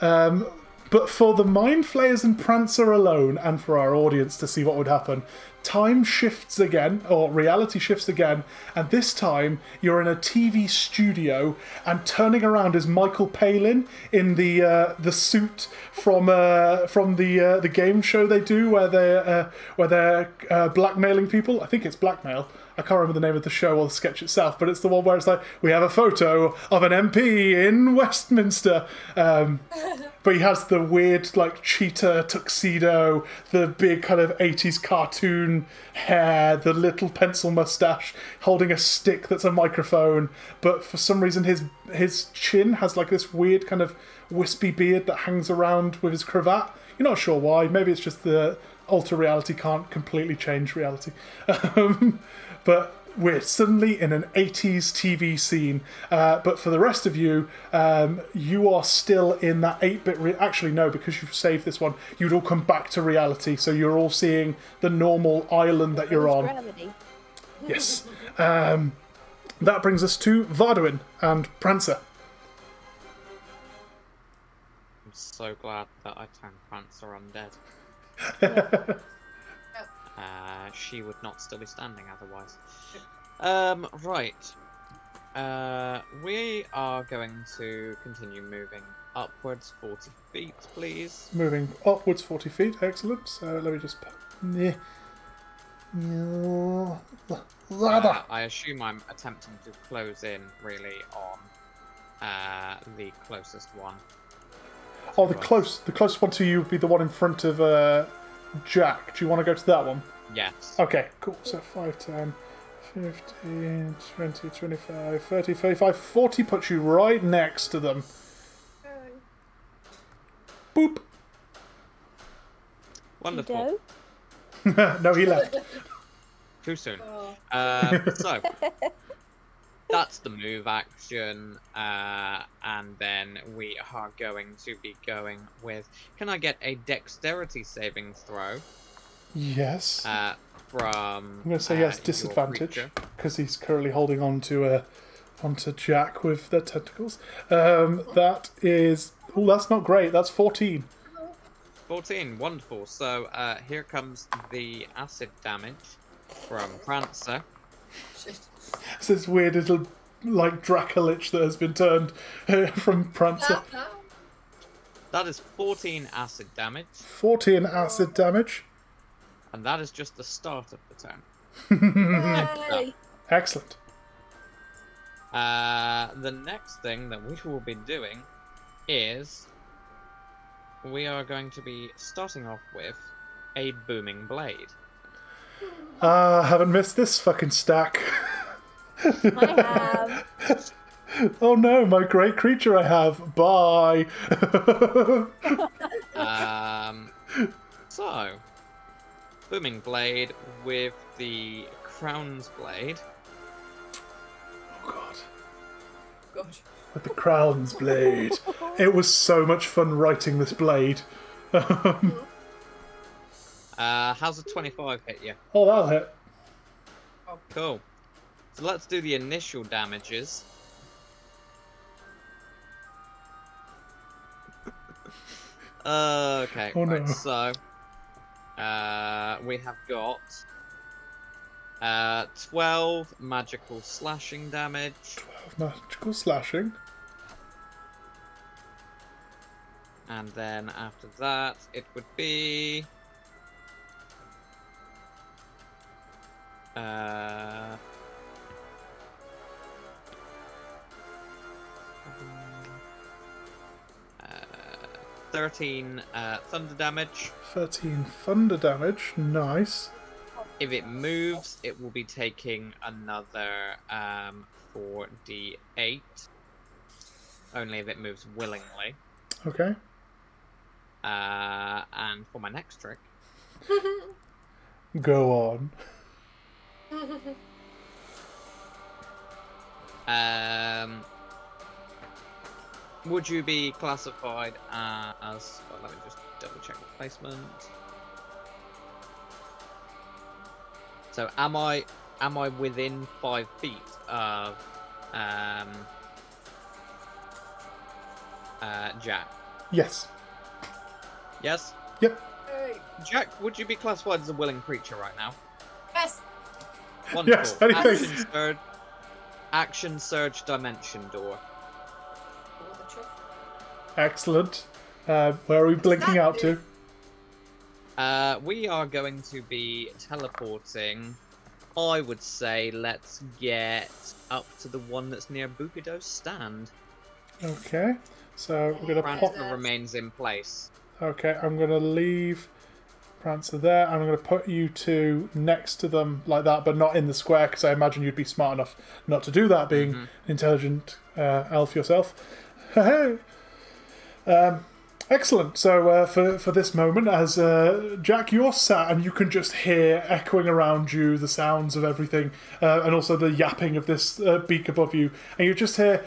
Um, but for the Mind Flayers and Prancer alone, and for our audience to see what would happen, time shifts again, or reality shifts again, and this time you're in a TV studio, and turning around is Michael Palin in the uh, the suit from uh, from the uh, the game show they do where they uh, where they're uh, blackmailing people. I think it's blackmail. I can't remember the name of the show or the sketch itself, but it's the one where it's like we have a photo of an MP in Westminster. Um, but he has the weird like cheetah tuxedo, the big kind of 80s cartoon hair, the little pencil mustache, holding a stick that's a microphone. But for some reason, his his chin has like this weird kind of wispy beard that hangs around with his cravat. You're not sure why. Maybe it's just the alter reality can't completely change reality. Um, but we're suddenly in an 80s TV scene. Uh, but for the rest of you, um, you are still in that 8 bit. Re- Actually, no, because you've saved this one, you'd all come back to reality. So you're all seeing the normal island that you're on. Gravity. Yes. Um, that brings us to Varduin and Prancer. I'm so glad that I turned Prancer undead. uh, she would not still be standing otherwise. Um, right. Uh, we are going to continue moving upwards 40 feet, please. Moving upwards 40 feet. Excellent. So let me just. Yeah. Uh, I assume I'm attempting to close in really on uh, the closest one. Oh, the close, the closest one to you would be the one in front of uh, Jack. Do you want to go to that one? Yes. Okay, cool. So 5, 10, 15, 20, 25, 30, 35, 40 puts you right next to them. Boop. Wonderful. No, he left. Too soon. Oh, Um, so that's the move action, uh, and then we are going to be going with. Can I get a dexterity saving throw Yes. uh, from? I'm going to say he has uh, disadvantage because he's currently holding on to uh, onto Jack with the tentacles. Um, that is. Oh, that's not great. That's 14. 14, wonderful. So uh, here comes the acid damage from Prancer. Shit. It's this weird little like Dracolich that has been turned uh, from Prancer. That is 14 acid damage, 14 acid damage. and that is just the start of the turn. Yay. Excellent. Uh, the next thing that we will be doing is we are going to be starting off with a booming blade. Ah, haven't missed this fucking stack. I have. oh no, my great creature I have. Bye. Um, so, booming blade with the crown's blade. oh god. God. With the crown's blade. It was so much fun writing this blade. Uh, how's a 25 hit you? Oh, that'll hit. Oh. Cool. So let's do the initial damages. Uh, okay, Oh, right, no. so uh, we have got uh, 12 magical slashing damage, 12 magical slashing. and then after that it would be uh, uh, 13 uh, thunder damage. 13 thunder damage. Nice. If it moves, it will be taking another um, 4d8. Only if it moves willingly. Okay. Uh, and for my next trick, Go on. um, would you be classified as? Well, let me just double check the placement. So, am I am I within five feet of um, uh, Jack? Yes. Yes. Yep. Hey. Jack, would you be classified as a willing creature right now? Yes. Wonderful. Yes, anything. Action surge, action surge dimension door. All the truth. Excellent. Uh, where are we blinking out to? Uh, we are going to be teleporting. I would say let's get up to the one that's near Bukido's stand. Okay. So we're gonna pop. Prancer remains in place. Okay, I'm gonna leave Prancer there. I'm gonna put you two next to them like that, but not in the square, because I imagine you'd be smart enough not to do that, being an intelligent uh, elf yourself. Hey. Um, excellent. So uh, for for this moment, as uh, Jack, you're sat and you can just hear echoing around you the sounds of everything, uh, and also the yapping of this uh, beak above you, and you just hear.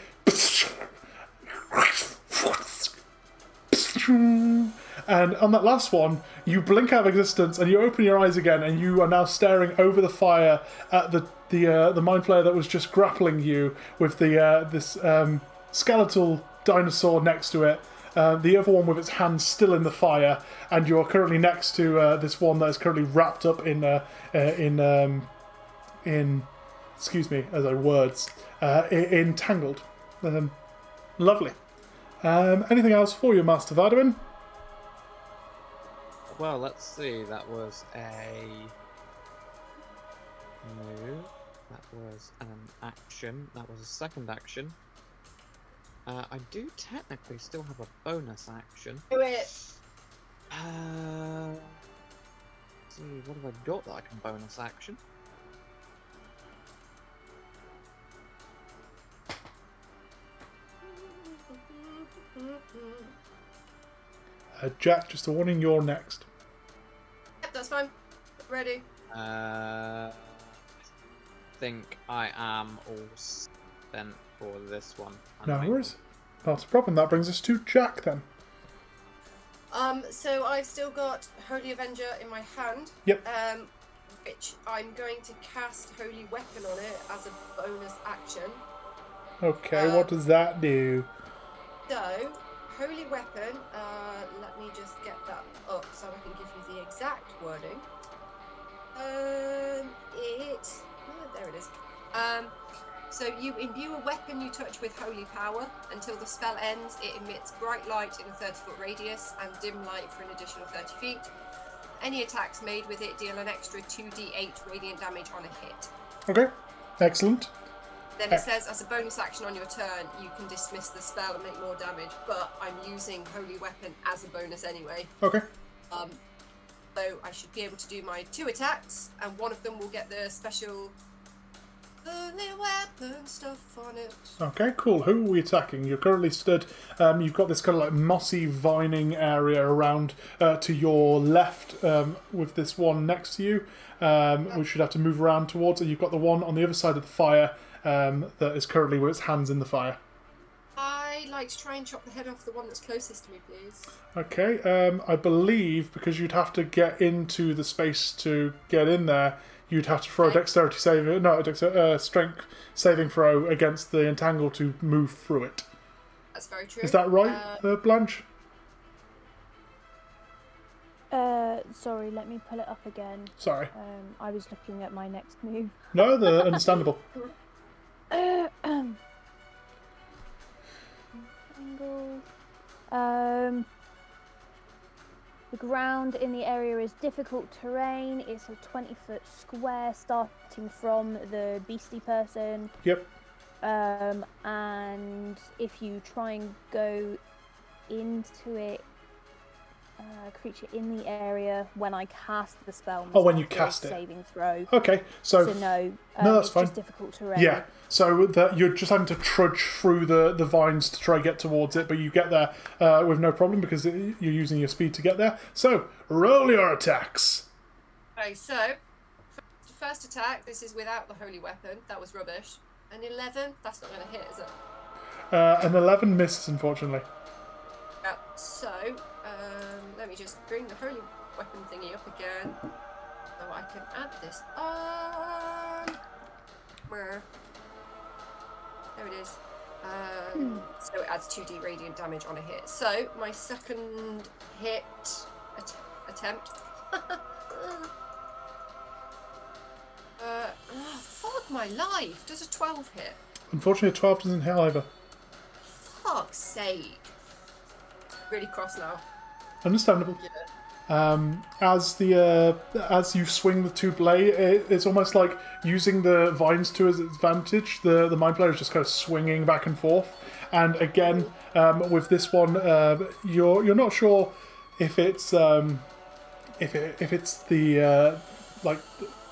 And on that last one, you blink out of existence and you open your eyes again, and you are now staring over the fire at the the uh, the mind flayer that was just grappling you with the uh, this um, skeletal dinosaur next to it. Uh, the other one with its hands still in the fire, and you are currently next to uh, this one that is currently wrapped up in uh, uh, in um, in excuse me as I words uh, in, in tangled. Um, lovely. Um, anything else for you, Master Varduin? Well, let's see. That was a move. That was an action. That was a second action. Uh, I do technically still have a bonus action. Do it. Uh, let's see, what have I got that I can bonus action? Uh, Jack, just a warning, you're next. Yep, that's fine. Ready. Uh, I think I am all spent for this one. No Anyway. worries. Not a problem. That brings us to Jack then. Um, so I've still got Holy Avenger in my hand. Yep. Um, which I'm going to cast Holy Weapon on it as a bonus action. Okay, Uh, what does that do? So, Holy Weapon, uh, let me just get that up so I can give you the exact wording. Um, it. Oh, there it is. Um, so you imbue a weapon you touch with holy power. Until the spell ends, it emits bright light in a 30 foot radius and dim light for an additional 30 feet. Any attacks made with it deal an extra 2d8 radiant damage on a hit. Okay, excellent. Then it says, as a bonus action on your turn, you can dismiss the spell and make more damage, but I'm using Holy Weapon as a bonus anyway. Okay, Um, so I should be able to do my two attacks, and one of them will get the special okay, cool. Who are we attacking? You're currently stood. Um, you've got this kind of like mossy vining area around uh, to your left, um, with this one next to you, um, which should have to move around towards. And you've got the one on the other side of the fire um, that is currently with its hands in the fire. I'd like to try and chop the head off the one that's closest to me, please. Okay, um, I believe because you'd have to get into the space to get in there, you'd have to throw a dexterity saving, no, a dexter- uh, strength saving throw against the entangle to move through it. That's very true. Is that right, Uh, uh, Blanche? Uh, sorry, let me pull it up again. Sorry. Um, I was looking at my next move. No, the understandable. Angle. Um, the ground in the area is difficult terrain. It's a 20 foot square starting from the beastie person. Yep. Um, and if you try and go into it, uh, creature in the area, when I cast the spell, Oh, when you cast it. saving throw. Okay, so, So no, um, no, that's it's fine. just difficult terrain. yeah, so that you're just having to trudge through the, the vines to try and get towards it, but you get there uh, with no problem because it, you're using your speed to get there. So roll your attacks. Okay, so first attack. This is without the holy weapon. That was rubbish. An eleven. That's not going to hit, is it? Uh, an eleven misses, unfortunately. Yeah. So um, let me just bring the holy weapon thingy up again, so I can add this on. Where? There it is. Um, so it adds 2d radiant damage on a hit. So my second hit at- attempt. uh, oh, fuck my life. Does a 12 hit? Unfortunately, a twelve doesn't hit either. Fuck's sake. Really cross now. Understandable. Yeah. Um, as the uh, as you swing the two blade, it, it's almost like using the vines to his advantage. The the mind flayer is just kind of swinging back and forth. And again, um, with this one, uh, you're you're not sure if it's um, if it, if it's the uh, like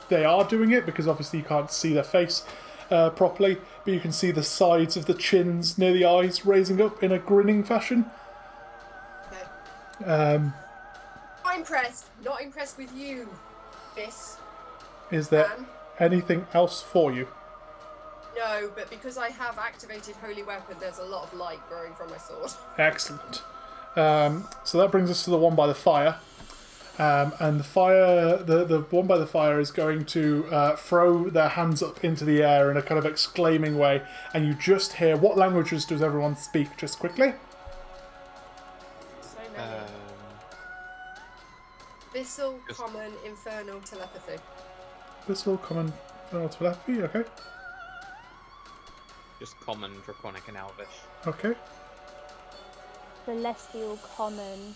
they are doing it because obviously you can't see their face uh, properly, but you can see the sides of the chins near the eyes raising up in a grinning fashion. Um, Not impressed. Not impressed with you, this is there man. anything else for you? No, but because I have activated Holy Weapon, there's a lot of light growing from my sword. Excellent. Um, so that brings us to the one by the fire. Um, and the fire, the, the one by the fire is going to uh, throw their hands up into the air in a kind of exclaiming way. And you just hear what languages does everyone speak? Just quickly. So many. Um, Abyssal, just- Common, Infernal, Telepathy. This Common, Infernal, telepathy. Okay. just common, draconic, and elvish. Okay. Celestial, common,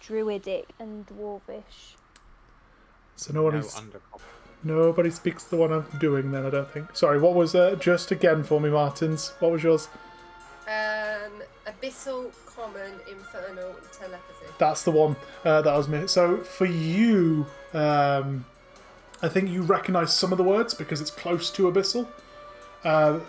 druidic, and dwarvish. So No nobody's, undercommon. nobody speaks the one I'm doing then. I don't think. Sorry. What was uh, just again for me, Martins? What was yours? Um, Abyssal, Common, Infernal, Telepathy. That's the one uh, that I was missing. So for you, um, I think you recognise some of the words because it's close to abyssal, uh,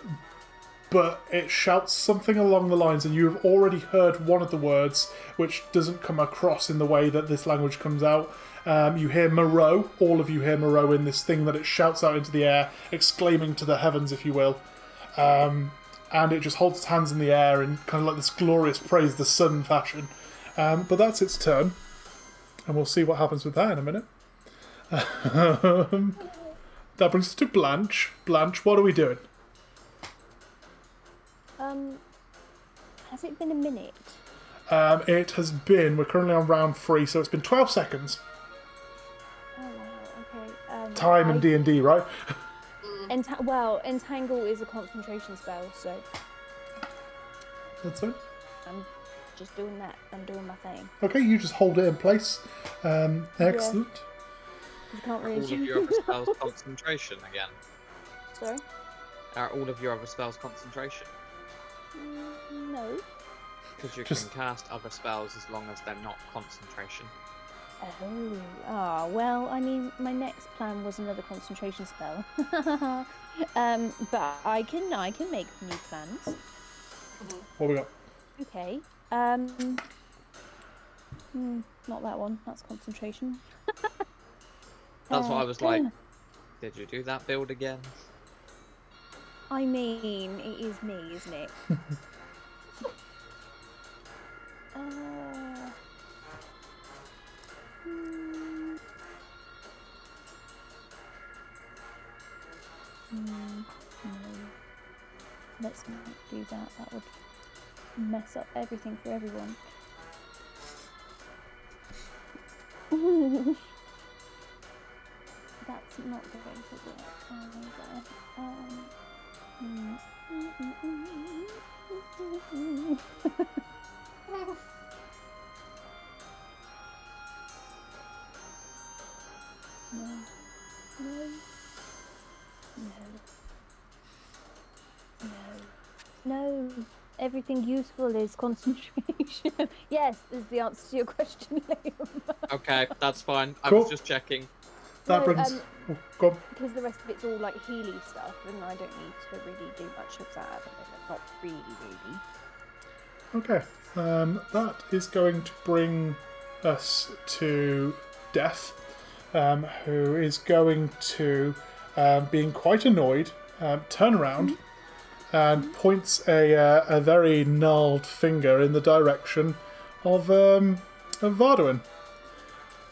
but it shouts something along the lines, and you have already heard one of the words, which doesn't come across in the way that this language comes out. Um, you hear Moreau, all of you hear Moreau in this thing that it shouts out into the air, exclaiming to the heavens, if you will. Um, and it just holds its hands in the air in kind of like this glorious praise the sun fashion. Um, but that's its turn, and we'll see what happens with that in a minute. Um, that brings us to Blanche. Blanche, what are we doing? Um, has it been a minute? Um, it has been, we're currently on round three, so it's been 12 seconds. Oh wow. Okay. Um, Time I- in D&D, right? Enta- well, entangle is a concentration spell, so That's fine. I'm just doing that. I'm doing my thing. Okay, you just hold it in place. Um, excellent. You can't Are really. all of your other spells concentration again? Sorry. Are all of your other spells concentration? Mm, No. Because you Just- can cast other spells as long as they're not concentration. Oh. Ah. well, I mean, my next plan was another concentration spell. um, but I can I can make new plans. What we got? Okay. Um. Hmm, not that one. That's concentration. That's what I Uh, was like. Did you do that build again? I mean, it is me, isn't it? Uh, Hmm, no. Let's not do that. That would mess up everything for everyone. That's not going to work either. Um, mm, mm, mm, mm, mm, mm. No. No. No. No. No. Everything useful is concentration. yes, is the answer to your question, Liam. Okay, that's fine. I Cool. was just checking. That No, brings. um, oh, go because the rest of it's all like Healy stuff, and I don't need to really do much of that at the moment. Not really, really. Okay. Um, that is going to bring us to Death, um, who is going to, um, being quite annoyed, um, turn around and points a, uh, a very gnarled finger in the direction of, um, of Varduin.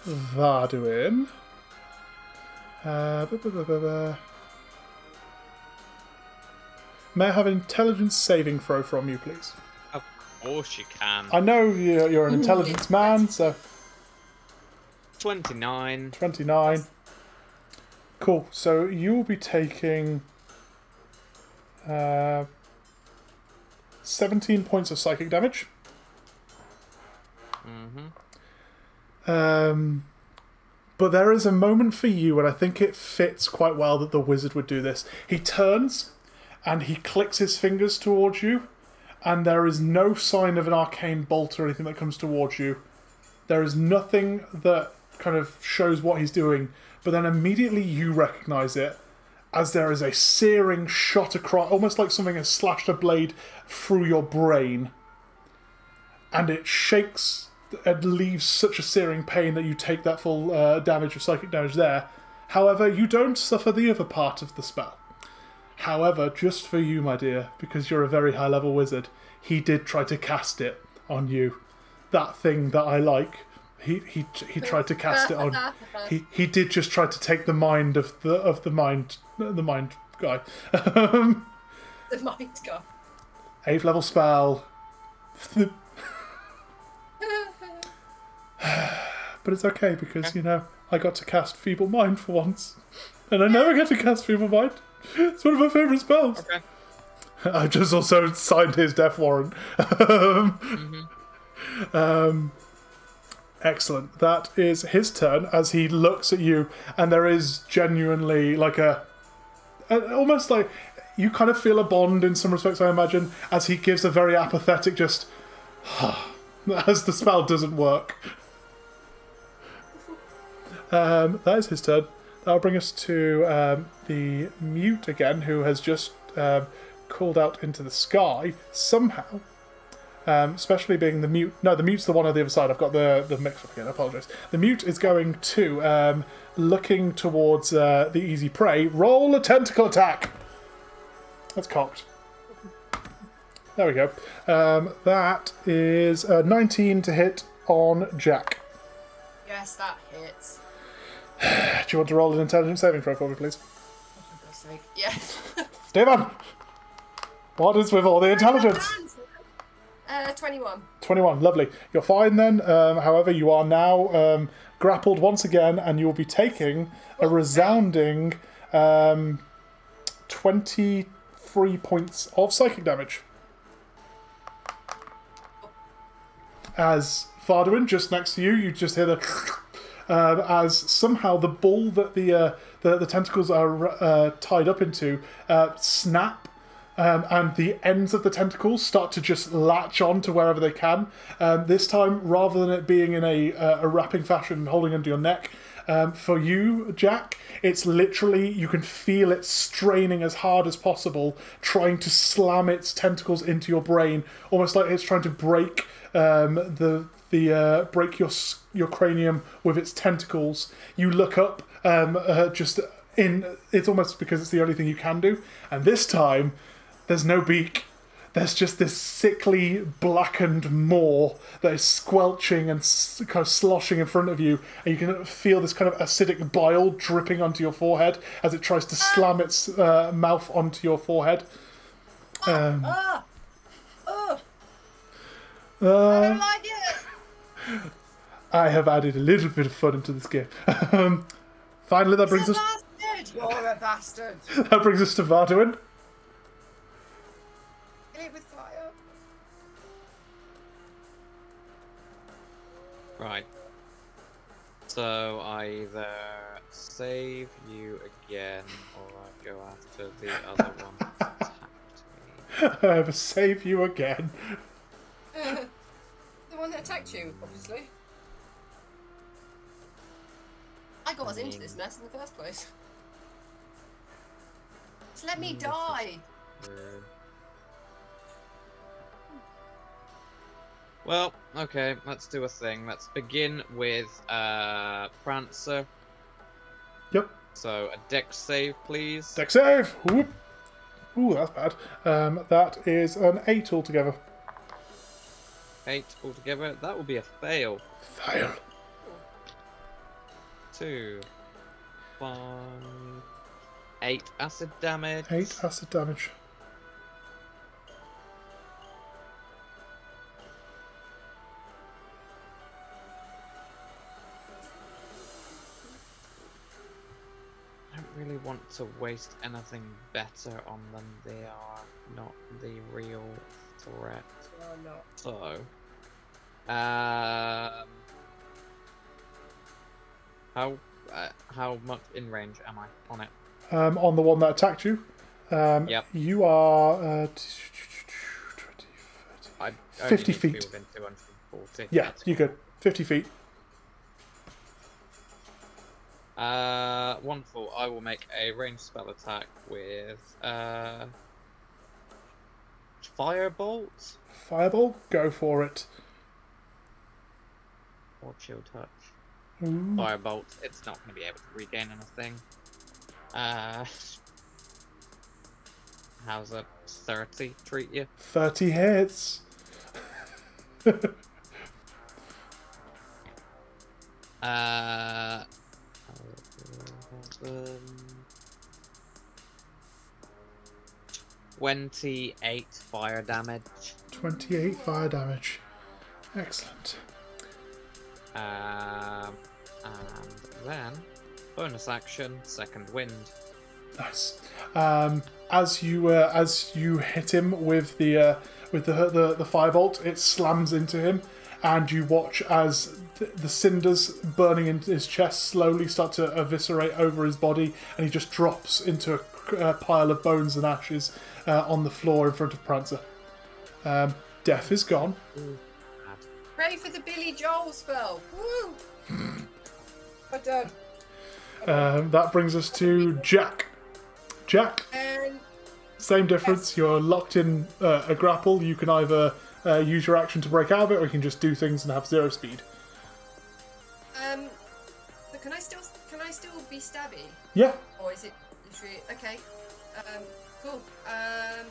Varduin. Uh. May I have an intelligence saving throw from you, please? Of course you can. I know you're, you're an intelligence man, so 29. 29. Cool. So you will be taking uh, 17 points of psychic damage. Mm-hmm. Um, but there is a moment for you, and I think it fits quite well that the wizard would do this. He turns and he clicks his fingers towards you, and there is no sign of an arcane bolt or anything that comes towards you. There is nothing that kind of shows what he's doing, but then immediately you recognize it as there is a searing shot across, almost like something has slashed a blade through your brain and it shakes and leaves such a searing pain that you take that full uh, damage of psychic damage there. However, you don't suffer the other part of the spell. However, just for you, my dear, because you're a very high level wizard, he did try to cast it on you. That thing that I like, he he he tried to cast it on. He he did just try to take the mind of the of the mind the mind guy. Um, The mind guy. eighth level spell. But it's okay because, you know, I got to cast Feeble Mind for once. And I never get to cast Feeble Mind. It's one of my favourite spells. Okay. I just also signed his death warrant. um, um, excellent. That is his turn as he looks at you, and there is genuinely like a, a- almost like you kind of feel a bond in some respects. I imagine as he gives a very apathetic just, as the spell doesn't work. Um, that is his turn. That'll bring us to um, the mute again, who has just um, called out into the sky somehow. Um, especially being the mute. No, the mute's the one on the other side. I've got the the mix up again. I apologise. The mute is going to um, looking towards uh, the easy prey. Roll a tentacle attack. That's cocked. There we go. Um, that is uh, 19 to hit on Jack. Yes, that hits. Do you want to roll an intelligence saving throw for me, please? For Yes. Stephen! What is with all the intelligence? Uh, 21. 21, lovely. You're fine then. Um, however, you are now um, grappled once again, and you will be taking a resounding um, 23 points of psychic damage. As Varduin, just next to you, you just hear the. Um, as somehow the ball that the uh, the, the tentacles are uh, tied up into uh, snap um, and the ends of the tentacles start to just latch on to wherever they can. Um, this time, rather than it being in a, uh, a wrapping fashion and holding under your neck, um, for you, Jack, it's literally, you can feel it straining as hard as possible, trying to slam its tentacles into your brain, almost like it's trying to break um, the the uh, break your your cranium with its tentacles. You look up, um, uh, just in. It's almost because it's the only thing you can do, and this time there's no beak. there's just this sickly blackened maw that is squelching and kind of sloshing in front of you, and you can feel this kind of acidic bile dripping onto your forehead as it tries to slam its uh, mouth onto your forehead. Um, Ah! Oh! I uh, don't like it! I have added a little bit of fun into this game. um, finally, that brings He's us a bastard! You're a bastard! that brings us to Varduin. Kill it with fire. Right. So I either save you again, or I go after the other one that attacked me. I save you again. the one that attacked you, obviously. I got us into this mess in the first place. Just let me Mm, die! Rude. Well, okay, let's do a thing. Let's begin with uh, Prancer. Yep. So a dex save, please. Deck save. Whoop. Ooh, that's bad. Um, that is an eight altogether. Eight altogether. That will be a fail. Fail. Two, one, eight acid damage. Eight acid damage. Really want to waste anything better on them. They are not the real threat. Oh, no. So, um, how uh, how much in range am I on it? Um, on the one that attacked you. Um, Yep. You are uh, 20, 30. 50 only need to be feet. Yeah, That's you good. 50 feet. Uh, wonderful. I will make a range spell attack with uh, firebolt Fireball, go for it. or chill touch. Ooh. Firebolt. It's not going to be able to regain anything. Uh, how's a thirty treat you? 30 hits. Uh, um, twenty-eight fire damage. 28 fire damage. Excellent. Um, and then bonus action, second wind. Nice. Um, as you uh, as you hit him with the uh, with the, the the firebolt, it slams into him, and you watch as th- the cinders burning into his chest slowly start to eviscerate over his body, and he just drops into a uh, pile of bones and ashes uh, on the floor in front of Prancer. Um, death is gone. Pray for the Billy Joel spell! Woo! We're done. Um, that brings us to Jack. Jack, And Same difference. You're locked in uh, a grapple. You can either uh, use your action to break out of it, or you can just do things and have zero speed. um, but can I still can I still be stabby, Yeah. or is it literally okay? Um, cool. Um,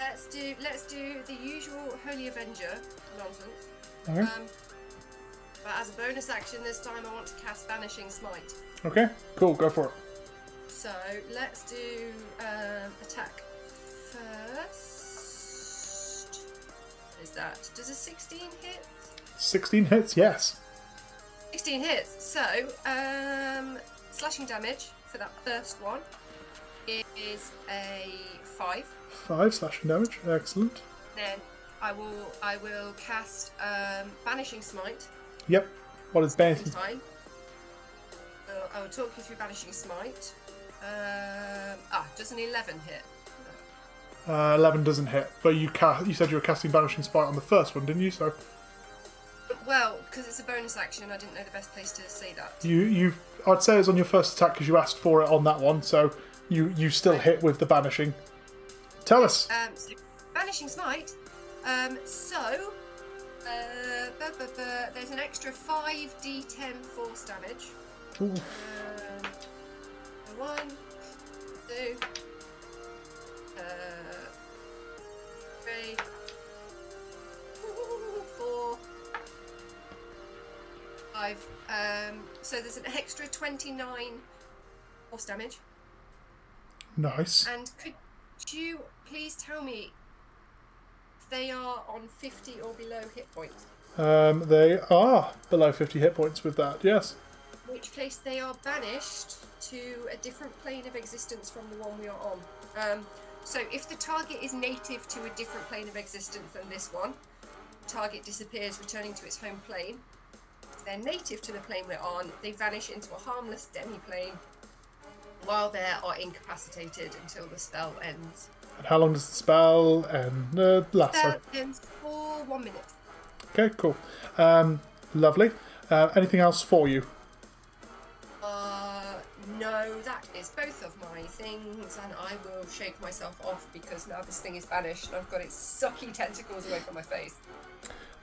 let's do let's do the usual Holy Avenger nonsense. Okay. Um, but as a bonus action this time, I want to cast Banishing Smite. Okay. Cool. Go for it. So let's do um, attack first. Is that does a 16 hit? 16 hits. Yes. 16 hits. So um, slashing damage for that first one is a five. Five slashing damage. Excellent. Then I will I will cast um, banishing smite Yep. What is banishing? time. Uh, I will talk you through banishing smite. Um, ah, does an 11 hit? Uh, Eleven doesn't hit, but you ca- You said you were casting banishing smite on the first one, didn't you? So Well, because it's a bonus action, I didn't know the best place to say that. you you I'd say it's on your first attack because you asked for it on that one. So you you still hit with the banishing. Tell us. Um, so, banishing smite. Um, so, uh, there's an extra 5d10 force damage. Ooh. Um, one, two, uh, three, four, five. Um, so there's an extra 29 force damage. Nice. And could you please tell me they are on 50 or below hit points? Um, they are below 50 hit points with that, yes. In which case they are banished to a different plane of existence from the one we are on. Um, so if the target is native to a different plane of existence than this one, target disappears, returning to its home plane. If they're native to the plane we're on, they vanish into a harmless demi-plane while they are incapacitated until the spell ends. And how long does the spell end? uh, last? Spell ends for one minute. Okay, cool. Um, lovely. Uh, anything else for you? No, that is both of my things, and I will shake myself off because now this thing is banished and I've got its sucky tentacles away from my face.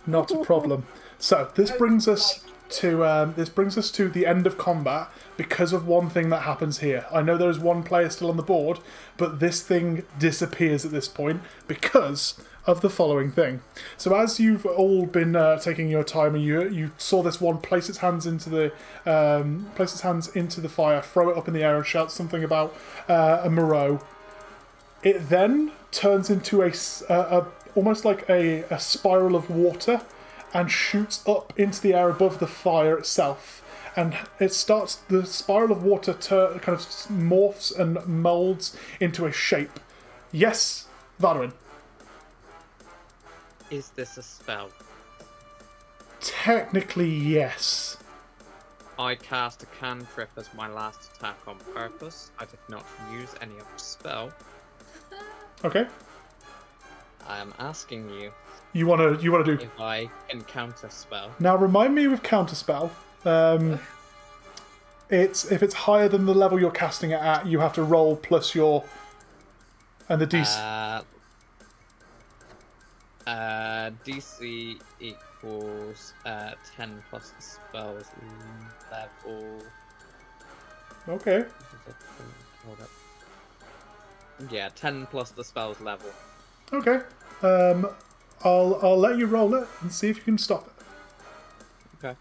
Not a problem. So this brings us to um, this brings us to the end of combat because of one thing that happens here. I know there is one player still on the board, but this thing disappears at this point because of the following thing. So as you've all been uh, taking your time and you you saw this one place its hands into the um, place its hands into the fire, throw it up in the air, and shout something about uh, a Moreau. It then turns into a almost like a, a spiral of water and shoots up into the air above the fire itself. And it starts, the spiral of water tur- kind of morphs and molds into a shape. Yes, Varduin. Is this a spell? Technically, yes. I cast a cantrip as my last attack on purpose. I did not use any other spell. Okay. I am asking you You wanna you wanna do if I can counter spell. now? Remind me with counterspell. Um, it's if it's higher than the level you're casting it at, you have to roll plus your and the DC. Uh, uh, DC equals uh, 10 plus the spell's level. okay. Hold up. Yeah, 10 plus the spell's level. Okay. Um, I'll I'll let you roll it and see if you can stop it. Okay.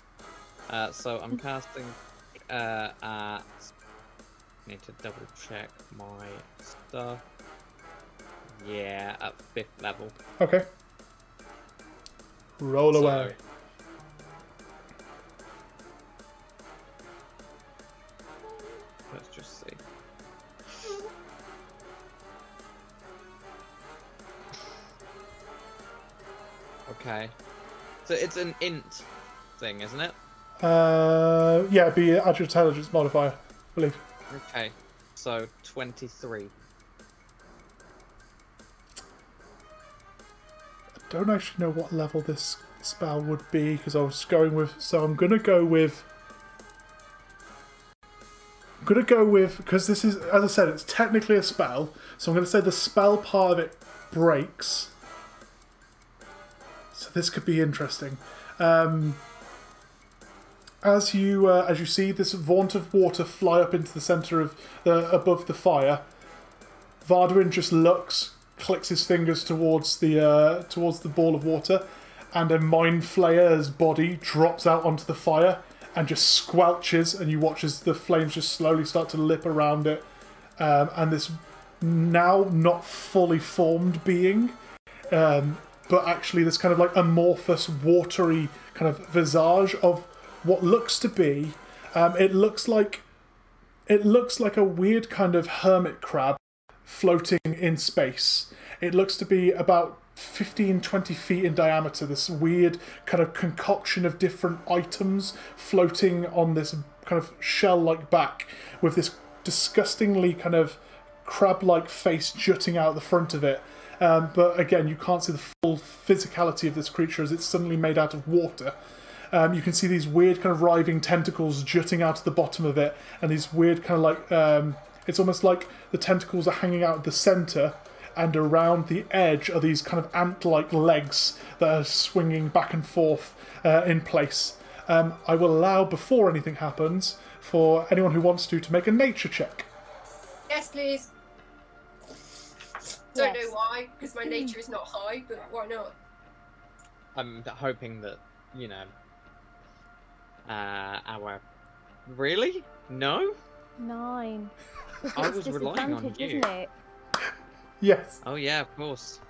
Uh, so I'm casting uh, at. Need to double check my stuff. Yeah, at fifth level. Okay. Roll So- away. Let's just see. Okay. So it's an int thing, isn't it? Uh, yeah, it'd be add your intelligence modifier, I believe. Okay. So 23. Don't actually know what level this spell would be because I was going with. So I'm gonna go with. I'm gonna go with because this is, as I said, it's technically a spell. So I'm gonna say the spell part of it breaks. So this could be interesting. Um, as you uh, as you see this vaunt of water fly up into the center of the above the fire, Varduin just looks, clicks his fingers towards the uh, towards the ball of water, and a mind flayer's body drops out onto the fire and just squelches, and you watch as the flames just slowly start to lip around it, um, and this now not fully formed being, um, but actually this kind of like amorphous, watery kind of visage of what looks to be. Um, it looks like it looks like a weird kind of hermit crab floating in space. It looks to be about 15 20 feet in diameter this weird kind of concoction of different items floating on this kind of shell like back with this disgustingly kind of crab like face jutting out the front of it um, but again you can't see the full physicality of this creature as it's suddenly made out of water um, you can see these weird kind of writhing tentacles jutting out of the bottom of it, and these weird kind of like um, it's almost like the tentacles are hanging out at the center, and around the edge are these kind of ant-like legs that are swinging back and forth uh, in place. Um, I will allow before anything happens for anyone who wants to to make a nature check. Yes, please. Don't Yes. know why, because my nature is not high, but why not? I'm hoping that, you know, uh, our. Really? No? Nine. I was relying on you. Isn't it? Yes. Oh yeah, of course.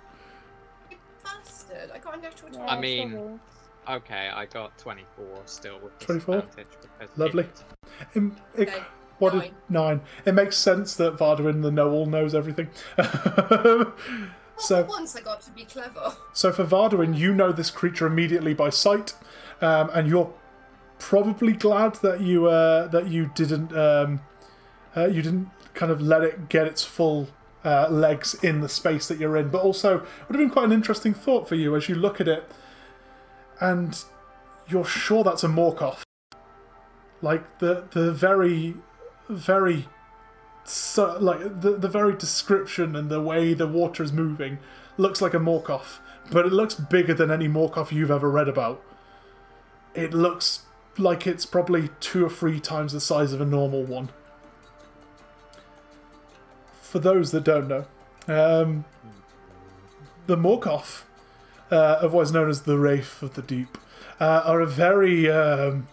You bastard! I got a natural 20. I mean- sorry. Okay, I got 24 still with 24? disadvantage Lovely. it- It, it, Okay, what did- nine. nine. It makes sense that Varduin the know-all knows everything. So, for once I got to be clever. so for Varduin, you know this creature immediately by sight, um, and you're probably glad that you uh, that you didn't um, uh, you didn't kind of let it get its full uh, legs in the space that you're in. But also, would have been quite an interesting thought for you as you look at it, and you're sure that's a Morkoth. Like the the very very so like the the very description and the way the water is moving looks like a Morkoth, but it looks bigger than any Morkoth you've ever read about. It looks like it's probably two or three times the size of a normal one. For those that don't know, um, the Morkoth, uh, otherwise known as the Wraith of the Deep, uh, are a very um,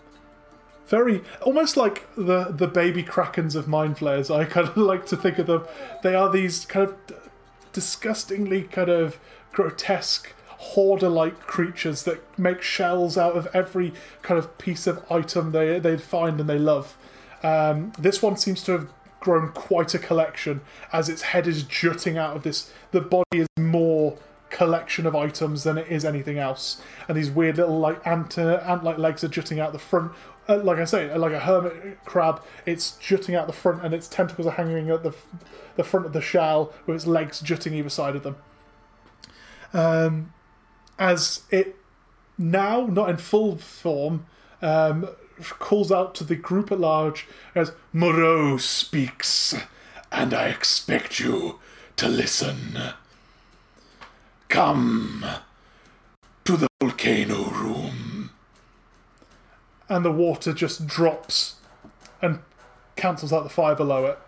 very almost like the the baby krakens of mind flayers. I kind of like to think of them. They are these kind of disgustingly kind of grotesque hoarder-like creatures that make shells out of every kind of piece of item they they find and they love. Um, this one seems to have grown quite a collection as its head is jutting out of this. The body is more collection of items than it is anything else, and these weird little like ant uh, ant-like legs are jutting out the front. Uh, like I say, like a hermit crab, it's jutting out the front, and its tentacles are hanging at the the front of the shell, with its legs jutting either side of them. Um, as it now, not in full form, um, calls out to the group at large as Moreau speaks, and I expect you to listen. Come to the volcano room. And the water just drops and cancels out the fire below it.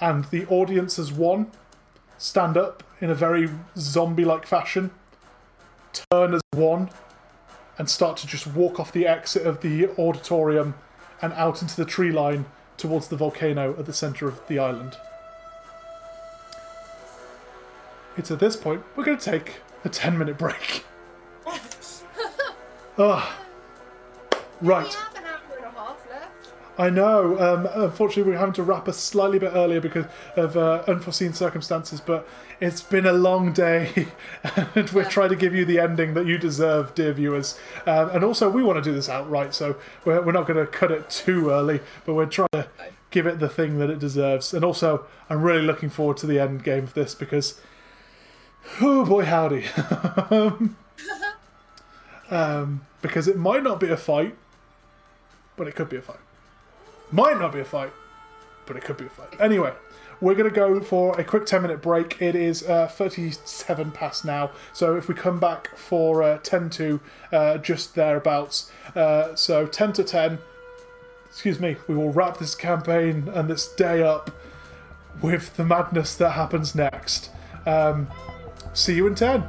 And the audience as one stand up in a very zombie like fashion, turn as one, and start to just walk off the exit of the auditorium and out into the tree line towards the volcano at the centre of the island. It's at this point we're going to take a 10 minute break. Ah, right. have an hour and a half left. I know. Um, unfortunately, we're having to wrap a slightly bit earlier because of uh, unforeseen circumstances. But it's been a long day, and we're trying to give you the ending that you deserve, dear viewers. Um, and also, we want to do this outright, so we're, we're not going to cut it too early, but we're trying to give it the thing that it deserves. And also, I'm really looking forward to the end game of this because, oh boy, howdy. um, because it might not be a fight, but it could be a fight. Might not be a fight, but it could be a fight. Anyway, we're going to go for a quick 10 minute break. It is uh, 37 past now, so if we come back for uh, 10 to uh, just thereabouts, uh, so 10 to 10, excuse me, we will wrap this campaign and this day up with the madness that happens next. Um, see you in 10.